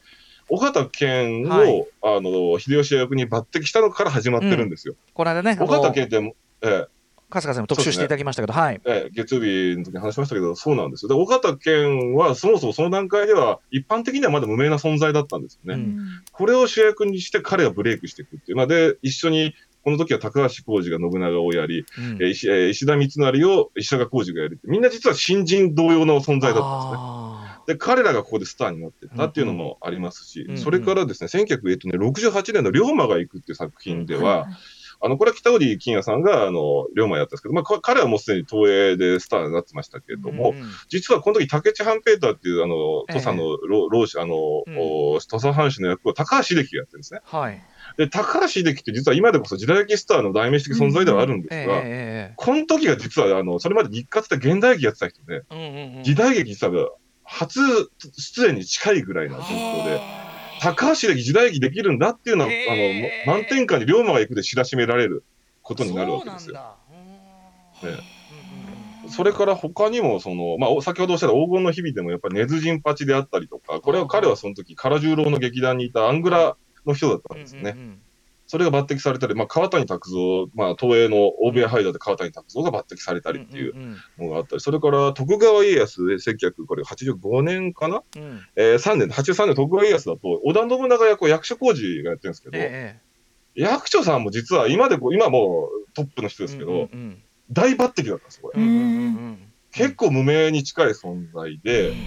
尾形健を、はいあの、秀吉役に抜擢したのから始まってるんですよ。この間ねあ尾形の健っても、ええ春日さんにも特集していただきましたけど、はい。ええ月曜日の時に話しましたけど、そうなんですよ。で、尾形健はそもそもその段階では、一般的にはまだ無名な存在だったんですよね。うん。うんこれを主役にして彼がブレイクしていくっていう。まあ、で、一緒に、この時は高橋浩二が信長をやり、うん。えー石えー石田三成を石坂浩二がやりって、みんな実は新人同様の存在だったんですね。あで、彼らがここでスターになってったっていうのもありますし、うんうん。それからですね、1968年の龍馬が行くっていう作品では、あの、これは北織金也さんが、あの、龍馬やったんですけど、まあ、か彼はもうすでに東映でスターになってましたけれどーも、うん実はこの時、竹内半平太っていう、あの、ええ。土佐の老老子、あの、うん。お土佐藩主の役を高橋秀樹がやってるんですね。はい。で、高橋秀樹って実は今でこそ時代劇スターの代名詞的存在ではあるんですええが、え。この時が実は、あの、それまで日活で現代劇やってた人で、えうんうんうん。時代劇実は初出演に近いぐらいな状況で、高橋秀樹時代劇できるんだっていうのは、あの、満点下に龍馬が行くで知らしめられることになるわけですよ。それから他にも、その、まあ、お先ほどおっしゃった黄金の日々でもやっぱり根津陣八であったりとか、これは彼はその時、唐十郎の劇団にいたアングラの人だったんですよね。うんうんそれが抜擢されたり、まあ、川谷拓三、まあ、東映の欧米ハイダーで川谷拓三が抜擢されたりっていううんうん。のがあったり、それから徳川家康で1985年かな、うん。えー、3年、83年徳川家康だと、織田信長役を役所広司がやってるんですけど、え役所さんも実は今でこう、今もうトップの人えですけど、うんうん大抜擢だったんですよ、これ。うんうんうん結構無名に近い存在で、うん。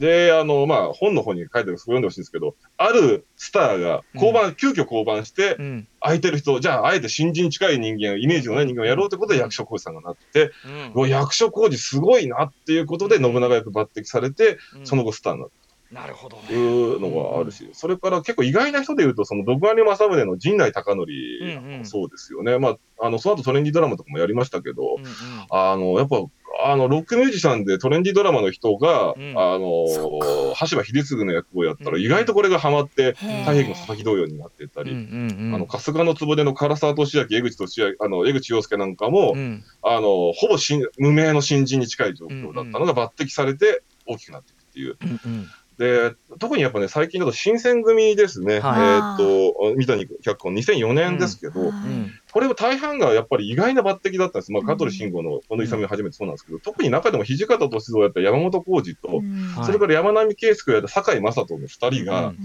で、あの、まあ、本の方に書いてある読んでほしいんですけど、あるスターが降板、急遽降板して、うん。空いてる人、じゃあ、あえて新人に近い人間、イメージのない人間をやろうということで役所広司さんがなって、うん。役所広司すごいなっていうことで信長役抜擢されて、うん。その後スターになったなるほどね。というのがあるし、それから結構意外な人で言うと、その毒アニ正宗の陣内孝則もそうですよね。まあ、あの、その後トレンディドラマとかもやりましたけど、うんうん。あの、やっぱ、あの、ロックミュージシャンでトレンディドラマの人が、うん。あその、羽柴秀次の役をやったら、うん意外とこれがハマって、太平記の佐々木同様になっていったり、うんうんうん。あの、春日の壺での唐沢俊明、江口俊明、あの、江口洋介なんかも、うん。あの、ほぼ新無名の新人に近い状況だったのが抜擢されて大きくなっていくっていう。うんうんで、特にやっぱね、最近だと新選組ですね。はえーっと、三谷脚本2004年ですけど、うんこれも大半がやっぱり意外な抜擢だったんです。まあ、香取慎吾の小野勇初めてそうなんですけど、特に中でも土方歳三をやった山本浩二と、はい。それから山並圭介をやった堺雅人の二人が、うん。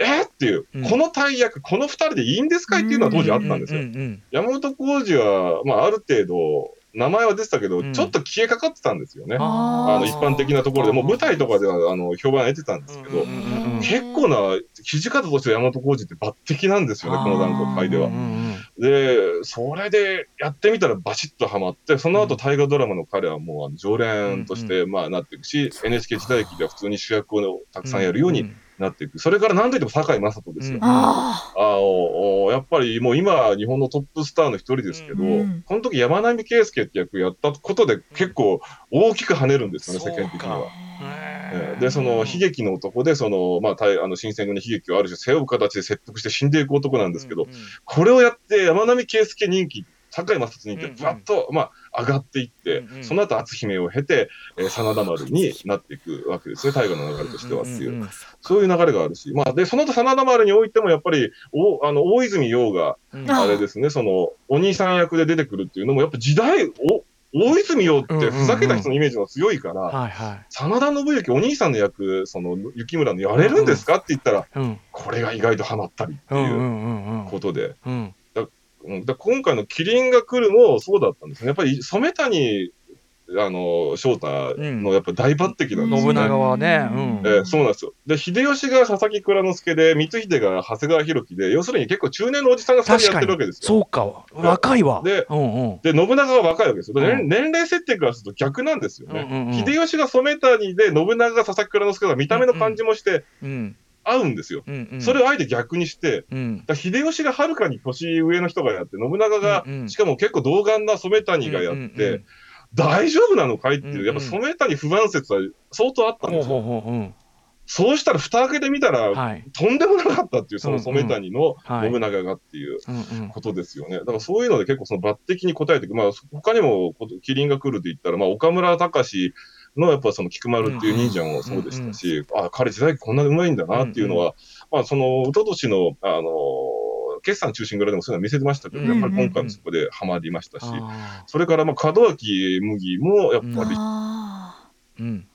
えー？っていう、うん。この大役、この二人でいいんですかいっていうのは当時あったんですよ。うんうん山本浩二は、まあ、ある程度、名前は出てたけど、うん。ちょっと消えかかってたんですよね。あの、一般的なところで、もう舞台とかでは、あの、評判を得てたんですけど、結構な、土方として山本浩二って抜擢なんですよね、この段階では。で、それでやってみたらバシッとハマって、その後大河ドラマの彼はもうあの常連として、まあなっていくし、NHK 時代劇では普通に主役をたくさんやるようになっていく。それから何といっても堺雅人ですよ。うん。ああのやっぱりもう今、日本のトップスターの一人ですけど、うん。この時山並圭介って役やったことで結構大きく跳ねるんですよね、そうか。世間的には。えー。で、その悲劇の男で、その、まあ、大あの新選組の悲劇をある種背負う形で切腹して死んでいく男なんですけど、うんうんこれをやって山並圭介人気、堺雅人人気うんうん。がぶわっと、まあ、上がっていって、うんうん。その後篤姫を経て、えー真田丸になっていくわけですね、大河の流れとしてはっていう。んんんそういう流れがあるし、まあ、で、その後真田丸においてもやっぱり、おあの大泉洋が、うん。ああれですね、その、お兄さん役で出てくるっていうのも、やっぱ時代、お大泉洋ってふざけた人のイメージが強いから、真田信之お兄さんの役、その、雪村のやれるんですかって言ったら、うん。これが意外とハマったりっていううんうんうんうん。ことで、今回のキリンが来るもそうだったんですね。やっぱり染谷、あの、翔太のやっぱ大抜擢なんですよね。信長はねうんえーそうなんですよ。で、秀吉が佐々木蔵之介で、光秀が長谷川博己で、要するに結構中年のおじさんが2人やってるわけですよ。そうか若いわでうんうんで、信長は若いわけですよ。でうん年齢設定からすると逆なんですよね。うんうんうん秀吉が染谷で、信長が佐々木蔵之介が見た目の感じもしてうん合うんですよ。うんうん。それをあえて逆にして、うん。秀吉がはるかに年上の人がやって、信長が、うんうん。しかも結構童顔な染谷がやって、うんうんうん大丈夫なのかいっていう、やっぱ染谷不安説は相当あったんですよ。ほうほううん。そうしたら蓋開けてみたら、はい。とんでもなかったっていう、その染谷のはい。信長がっていうことですよね。だからそういうので結構その抜擢に応えていく。まあ、他にも、こキリンが来るって言ったら、まあ、岡村隆史のやっぱその菊丸っていう忍者もそうでしたし、あ、彼時代劇こんなうまいんだなっていうのは、まあ、その、一昨年の、あの、決算中心蔵でもそういうの見せてましたけど、うんやっぱり今回もそこでハマりましたし、あそれから、まあ、門脇麦も、やっぱり、うん。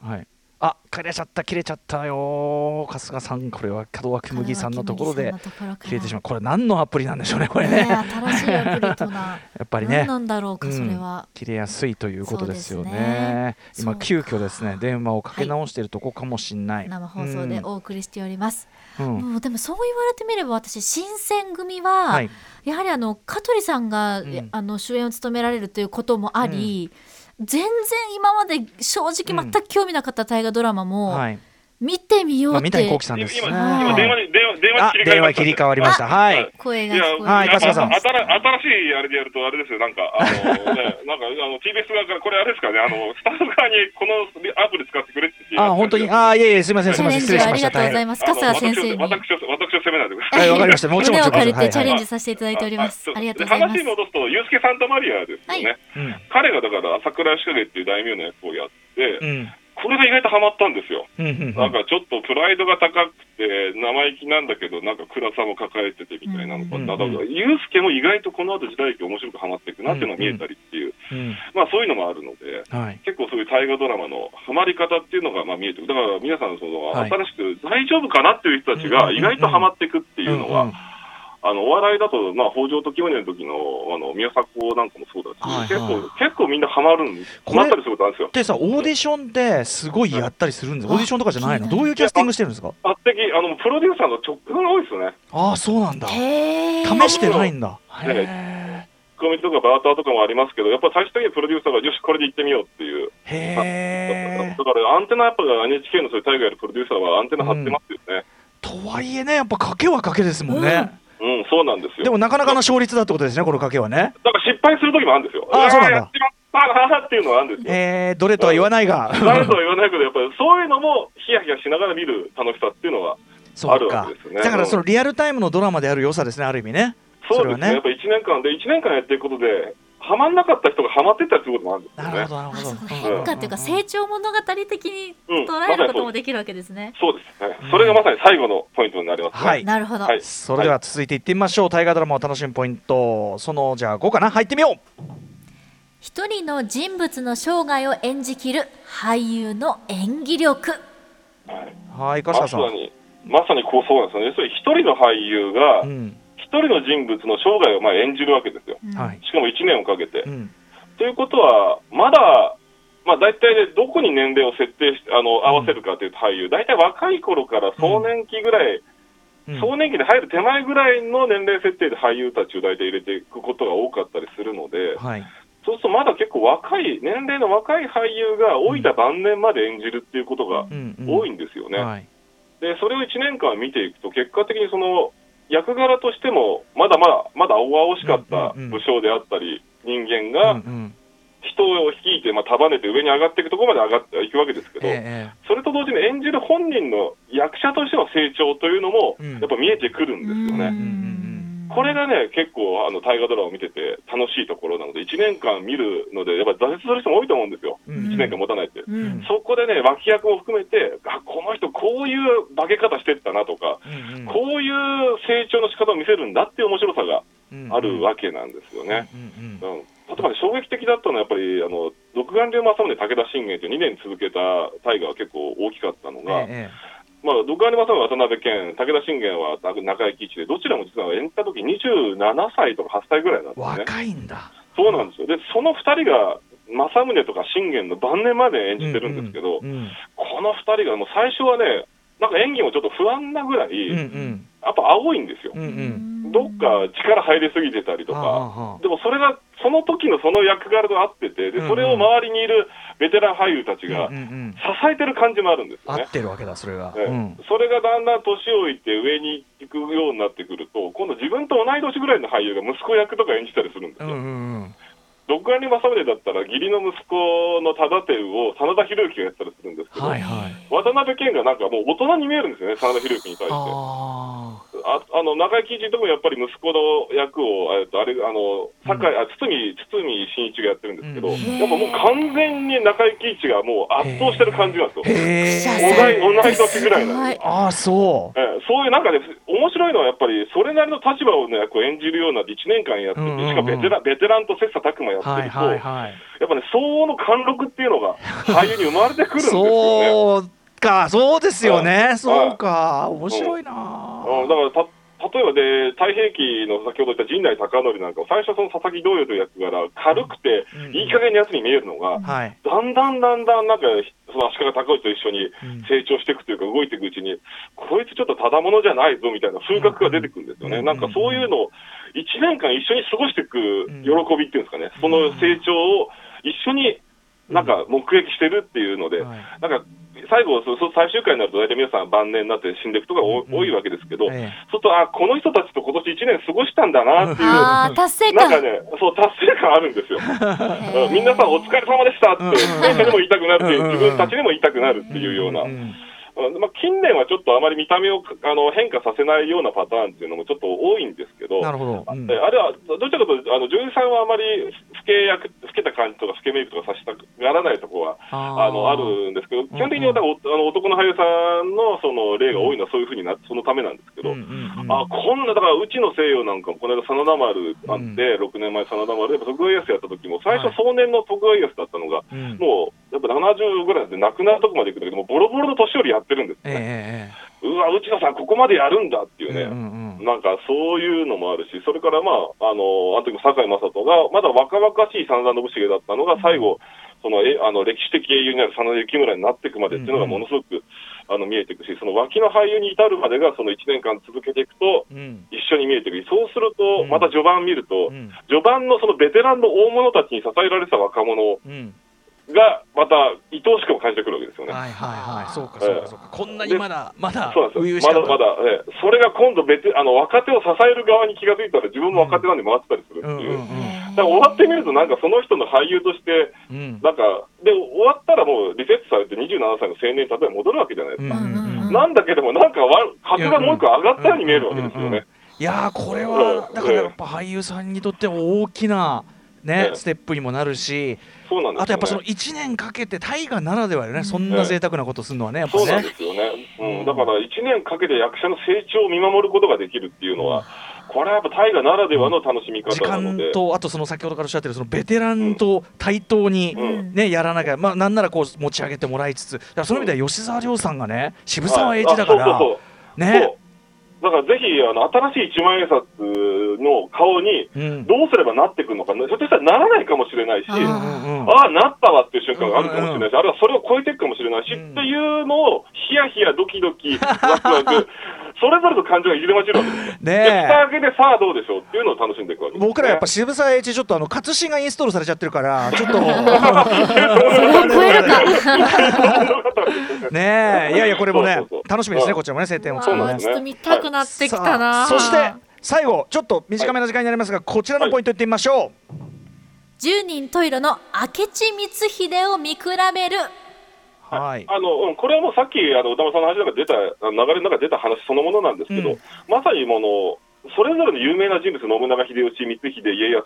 はいあ切れちゃった切れちゃったよ。春日さんこれは門脇麦さんのところで切れてしまう。これ何のアプリなんでしょうねこれね。新しいアプリとな。(laughs) やっぱりね。何なんだろうかそれは、切れやすいということですよね。ね。今急遽ですね電話をかけ直しているとこかもしれない、生放送でお送りしております、うん。もうでもそう言われてみれば私新選組は、はい。やはりあの香取さんが、ん。あの主演を務められるということもあり、全然今まで正直全く興味なかった大河ドラマも、はい見てみようまあ、って、三谷幸喜さんです。今、ね今電話に、電話、電話あ電話切り替わりました。はい。声がはい春日さん。新新しいあれでやると、あれですよ、なんか、あの、ね、(laughs) なんか、あの、TBS 側から、これあれですかね、あの、スタッフ側にこのアプリ使ってくれあ本当に？あいえいえすみませんすみません。失礼しました。ありがとうございます。あの笠原先生に。私を、私を責めないでください。はいわかりました。もちろん胸を借りはいてチャレンジさせていただいております、はいありがとうございます。で話に戻すと、ユースケ・サンタマリアですよね。彼がだから、朝倉義景っていう大名の役をやって、うんこれが意外とハマったんですよ。なんかちょっとプライドが高くて、生意気なんだけど、なんか暗さも抱えててみたいなのが、うんだから、ユースケも意外とこの後時代劇面白くハマっていくなっていうのが見えたりっていう、うんまあそういうのもあるので、はい。結構そういう大河ドラマのハマり方っていうのがまあ見えてくる。だから皆さん、その、はい。新しく大丈夫かなっていう人たちが意外とハマっていくっていうのは、あの、お笑いだと、まあ、北条時宗の時の、あの、宮迫なんかもそうだし、はいはい。結構、結構みんなハマるんです。これハマったりすることあるんですよ。でさオーディションですごいやったりするんですオーディションとかじゃないの？どういうキャスティングしてるんですか？圧的、あの、プロデューサーの直感が多いですよね。ああそうなんだ。試してないんだ。ねへコミとかバーターとかもありますけど、やっぱ最終的にプロデューサーが、よし、これで行ってみようっていう。えへえだから、アンテナやっぱ NHK のそういう大河やるプロデューサーはアンテナ張ってますよね。とはいえねやっぱ賭けは賭けですもんね、うん、そうなんですよ。でもなかなかの勝率だってことですねこの賭けはね。だから失敗する時もあるんですよ。あーそうなんだ。やっていうのはあるんですよ。えー、どれとは言わないが。誰とは言わないけど、やっぱりそういうのもヒヤヒヤしながら見る楽しさっていうのは、あるそうかわけですよね。だからそのリアルタイムのドラマである良さですねある意味ね。そうですね、ねやっぱ1年間で、1年間やっていくことで、ハマんなかった人がハマってったりすることもあるんですよね。なるほ。どなるほど。あそうか。変化っていうか成長物語的にうん捉えることもできるわけですね、そうです。ね。それがまさに最後のポイントになりますね。はい。なるほど、はい。それでは続いていってみましょう、大河ドラマを楽しむポイント。そのじゃあ5かな？入ってみよう。一人の人物の生涯を演じきる俳優の演技力。はい。はいまさに、まさにこうそうなんですよね。要するに一人の俳優がう、ん。一人の人物の生涯をまあ演じるわけですよ。はい。しかも1年をかけて。うん。ということは、まだ、まあ、大体でどこに年齢を設定してあの合わせるかというと、俳優、大体若い頃から壮年期ぐらい、うん。壮年期で入る手前ぐらいの年齢設定で俳優たちを大体入れていくことが多かったりするので、はい。そうするとまだ結構若い、年齢の若い俳優が老いた晩年まで演じるっていうことが多いんですよね。はい。で、それを1年間見ていくと、結果的にその役柄としても、まだまだ、まだ青々しかった武将であったり、人間うが人を率いて、まあ、束ねて上に上がっていくところまで上がっていくわけですけど、ええそれと同時に演じる本人の役者としての成長というのも、うん。やっぱ見えてくるんですよね。んこれがね、結構、あの、大河ドラマを見てて楽しいところなので、1年間見るので、やっぱ挫折する人も多いと思うんですよ。うん。1年間持たないって。うん。そこでね、脇役も含めて、あ、この人こういう化け方してったなとか、うんうん。こういう成長の仕方を見せるんだっていう面白さがうんあるわけなんですよね。うん例えばね、衝撃的だったのは、やっぱり、あの、独眼竜政宗武田信玄という2年続けた大河が結構大きかったのが、ええまあ、独眼竜政宗は渡辺謙、武田信玄は中井貴一で、どちらも実は演じた時27歳とか8歳ぐらいなんですね。若いんだそうなんですよ。で、その2人が、政宗とか信玄の晩年まで演じてるんですけど、うんうんこの2人がもう最初はね、なんか演技もちょっと不安なぐらい、うんうやんっぱ青いんですよ。うんうんどっか力入りすぎてたりとはあか、はあでもそれがその時のその役柄と合ってて、でそれを周りにいるベテラン俳優たちが支えてる感じもあるんですよね。合ってるわけだそれが、ええ。うん。それがだんだん年老いて上に行くようになってくると、今度自分と同い年ぐらいの俳優が息子役とか演じたりするんですよ。うんうんうん。独眼竜政宗だったら義理の息子の忠輝を真田広之がやったりするんですけど、はいはい。渡辺謙がなんかもう大人に見えるんですよね、真田広之に対して。あああの中井貴一ともやっぱり息子の役を、えっとあれあの酒井、あ堤堤真一がやってるんですけど、うん。やっぱもう完全に中井貴一がもう圧倒してる感じなんですよ。同い同い年ぐらいなんはでああそう。ええそういうなんかね、面白いのはやっぱり、それなりの立場の役を演じるような1年間やってて、うんうんうん。しかもベテランベテランと切磋琢磨やってはいると、はいはいやっぱね、相応の貫禄っていうのが俳優に生まれてくるんですよね。そうか。そうですよね。はいそうか。面白いな。うん、だからた例えばで、太平記の先ほど言った陣内孝則なんかも、最初、その佐々木道洋という役柄、軽くてうん、いい加減なやつに見えるのが、はい。だんだんだんだんなんか、その足利尊氏と一緒にうん。成長していくというか、動いていくうちに、こいつちょっとただものじゃないぞみたいな風格が出てくるんですよね。うん。なんかそういうのを、1年間一緒に過ごしていく喜びっていうんですかね、その成長を一緒になんか目撃してるっていうので、はい。なんか最後、そうそう最終回になると、大体皆さん晩年になって死んでいくとか多,、うん。多いわけですけど、ええ。そうすると、あこの人たちと今年1年過ごしたんだなっていう、(laughs) ああ、達成感。なんかね、そう、達成感あるんですよ。うん皆さんお疲れ様でしたって、うんうん出演者にも言いたくなるし、うんうん自分たちにも言いたくなるっていうような、んんうんまあ、近年はちょっとあまり見た目をあの変化させないようなパターンっていうのもちょっと多いんですけど、なるほど、うん。えあれはどちらかというと、あの女優さんはあまり老け役老けた感じとか、老けメイクとかさせたくならないところはあのあるんですけど、基本的にはだからおあの男の俳優さんのその例が多いのはそういうふうになそのためなんですけど、うんうんうん。あこんな、だからうちの西洋なんかも、この間、真田丸あって、6年前、真田丸で、徳川家康やった時も、最初、はい。壮年の徳川家康だったのが、うん。もうやっぱ70ぐらいで亡くなるとこまで行くんだけど、もうボロボロの年寄りやってるんですよね。ええうわ、内野さん、ここまでやるんだっていうね。ええうんうん。なんかそういうのもあるし、それからまあ、あの、あの時も堺雅人が、まだ若々しい真田信繁だったのが、最後、そのえあの歴史的英雄になる真田幸村になっていくまでっていうのがものすごく、あの見えていくし、その脇の俳優に至るまでが、その1年間続けていくと、うん。一緒に見えていく。そうすると、うん。また序盤見ると、うん。序盤のそのベテランの大物たちに支えられてた若者うんが、また愛おしくも感じてくるわけですよね。はいはいはい。そうかそうかそうか。こんなにまだまだそうなんですまだまだ、ええ。それが今度別、あの、若手を支える側に気がついたら自分も若手なんで回ってたりするっていう。うんうんうん。だから終わってみると、なんかその人の俳優として、うん。なんか、で、終わったらもうリセットされて27歳の青年に例えば戻るわけじゃないですか。うんうんうん。なんだけども、なんかわ格がもう一個上がったように見えるわけですよね。いやーこれうんはだからやっぱ俳優さんにとっては大きなねうんステップにもなるしね。あとやっぱその1年かけて大河ならではよね。そんな贅沢なことするのはねやっぱそうなんねですよね。うん、だから1年かけて役者の成長を見守ることができるっていうのは、これはやっぱ大河ならではの楽しみ時方なので。間とあとその先ほどからおっしゃってるそのベテランと対等にうん。ねやらなきゃまあなんならこう持ち上げてもらいつつだからそういう意味では吉沢亮さんがね渋沢栄一だからねだからぜひあの新しい一万円札の顔にうん。どうすればなってくるのか、ひょっとしたらならないかもしれないし、うん。ああ、なったわっていう瞬間があるかもしれないし、あるいはそれを超えていくかもしれないし、うん。っていうのを、ヒヤヒヤ、ドキドキ、ワクワク、(laughs) それぞれの感情が入れ混じるわけですよ。で、ね蓋開けてさあどうでしょうっていうのを楽しんでいくわけです、ね。僕らやっぱ渋沢栄一ちょっとあの活詞がインストールされちゃってるから (laughs) ちょっとそれを超えるか。(laughs) ねえいやいやこれもねそうそうそう楽しみですねうんこちらもね晴天をちょっと見たくなってきたな。そして最後ちょっと短めの時間になりますがこちらのポイントいってみましょう、十人十色の明智光秀を見比べる。はい。あの、うん、これはもうさっき、あの、歌丸さんの話の中で出た、流れの中で出た話そのものなんですけど、うん。まさにもの、それぞれの有名な人物、信長、秀吉、光秀、家康、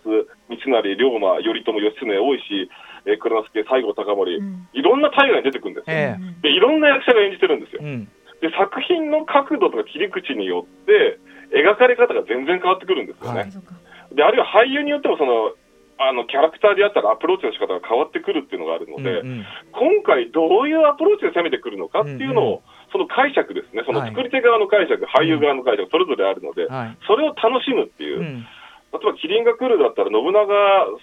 三成、龍馬、頼朝、義経、大石、えー、蔵之介、西郷隆盛、うん。いろんな大河に出てくるんですよ。えで、いろんな役者が演じてるんですよ。え。うん。で、作品の角度とか切り口によって、描かれ方が全然変わってくるんですよね。はい。で、あるいは俳優によっても、その、あの、キャラクターであったらアプローチの仕方が変わってくるっていうのがあるので、うんうん。今回どういうアプローチで攻めてくるのかっていうのを、うんうん。その解釈ですね、そのはい。作り手側の解釈、俳優側の解釈、それぞれあるので、はい。それを楽しむっていう、うん例えばキリンが来るだったら、信長、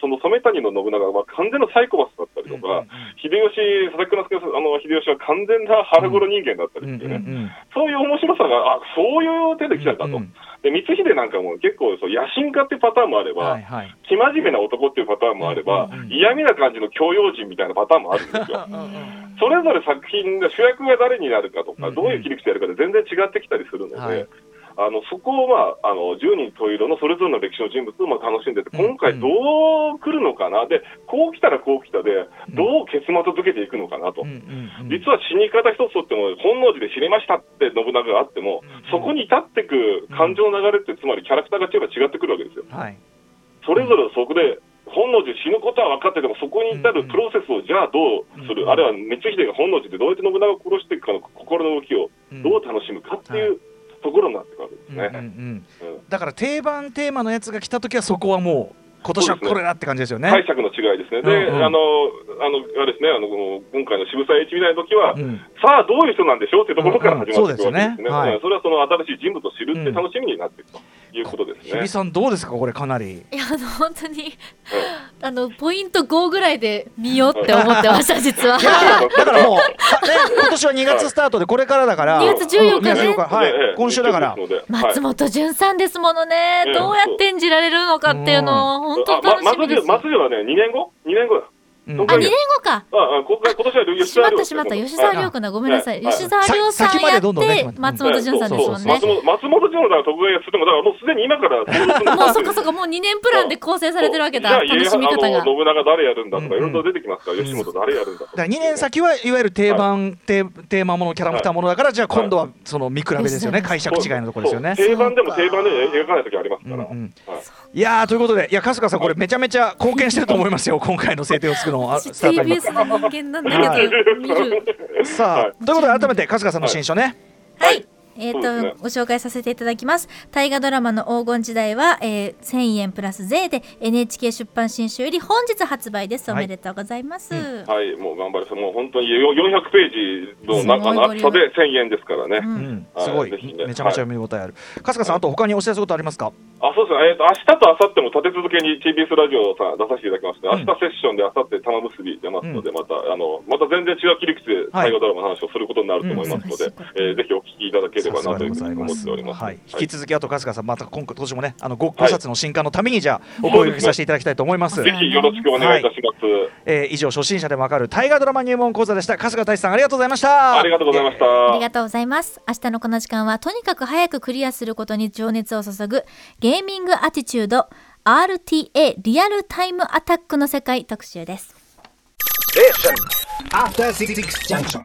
その染谷の信長は完全なサイコパスだったりとか、うんうんうん。秀吉、佐々木之助あの秀吉は完全な腹黒人間だったりっていうね、うんうんうん。そういう面白さが、あそういう手で来たかと。うんうん。で光秀なんかも結構そう野心家っていうパターンもあれば、はいはい。生真面目な男っていうパターンもあれば、うんうんうん。嫌味な感じの教養人みたいなパターンもあるんですよ。それぞれ作品で主役が誰になるかとか、どういう切り口やるかで全然違ってきたりするので、はいあのそこを、まあ、あの10人十色のそれぞれの歴史の人物をまあ楽しんでて、今回どう来るのかな、でこう来たらこう来たで、どう結末づけていくのかなと、うんうんうん。実は死に方一つとっても、本能寺で死にましたって信長があっても、そこに至ってく感情の流れって、つまりキャラクターが違えば違ってくるわけですよ。はい。それぞれそこで本能寺死ぬことは分かってても、そこに至るプロセスをじゃあどうする、うんあるいは光秀が本能寺でどうやって信長を殺していくかの心の動きをうん。どう楽しむかっていうところになってくるわけですね。うんうんうんうん。だから定番テーマのやつが来た時はそこはもう今年はこれだって感じですよね。解釈の違いですね。で、うんうん。あの、あの、あれですね、あの、今回の渋沢栄一みたいな時は、うん。さあ、どういう人なんでしょうっていうところから始まっていくわけですね。うんうん。そね。はい。れはその新しい人物を知るって楽しみになっていくということですね。日比さんどうですかこれかなり。いやあの本当にあのポイント5ぐらいで見ようって思ってました実は。だからもう、かね、今年は2月スタートでこれからだから。2月14日ね2月14日はいええ今週だから。松本潤さんですものね、ええどうやって演じられるのかっていうのを本当楽しみです。松潤はね、2年後 ?2 年後だ。あ2年後か。ああ今年は吉しまったしまった。吉沢亮君だごめんなさい。はい。吉沢亮さんやって。松本潤さんですもんね。松本潤だから徳川家康でもだからもうすでに今から (laughs) もうそっかそっかもう2年プランで構成されてるわけだ。楽しみ方が。信長誰やるんだとかうんいろいろ出てきますから、吉本誰やるんだとか。だから2年先はいわゆる定番、テーテーマものキャラクターものだからじゃあ今度はその見比べですよね。解釈違いのところですよね。定番でも定番で描かない時ありますから、いいやーということでいや春日さんこれめちゃめちゃ貢献してると思いますよ。(laughs) 今回の制定を作るのあ TBS の人間なんだけど見る。さあ、はい。ということで改めて春日さんの新書ね、はい。えっ、と、そうですね。ご紹介させていただきます。大河ドラマの黄金時代は、えー、1000円プラス税で NHK 出版新書より本日発売です。おはい。めでとうございます。はい、もう頑張ります。もう本当によ400ページの中の厚さで1000円ですからね。うん。うん、すごい、ね。めちゃめちゃ見応えある、春日さんあと他にお知らせことありますか、あ、そうですね。えっ、と、明日と明後日も立て続けに TBS ラジオさん出させていただきまして、うん。明日セッションで明後日玉結び出ますので、また、あの、また全然違う切り口で大河ドラマの話をすることになると思いますので、うん。えーぜひお聞きいただければなというふうにございます思っております。はい、引き続きあと春日さんまた今今年もねあのごご冊の新刊のためにじゃあお声掛けさせていただきたいと思います、ぜひよろしくお願いいたします。えー以上初心者でもわかる大河ドラマ入門講座でした春日大志さんありがとうございましたありがとうございました。ありがとうございます。明日のこの時間はとにかく早くクリアすることに情熱を注ぐゲーミングアティチュード RTA リアルタイムアタックの世界特集です。After Six Junction.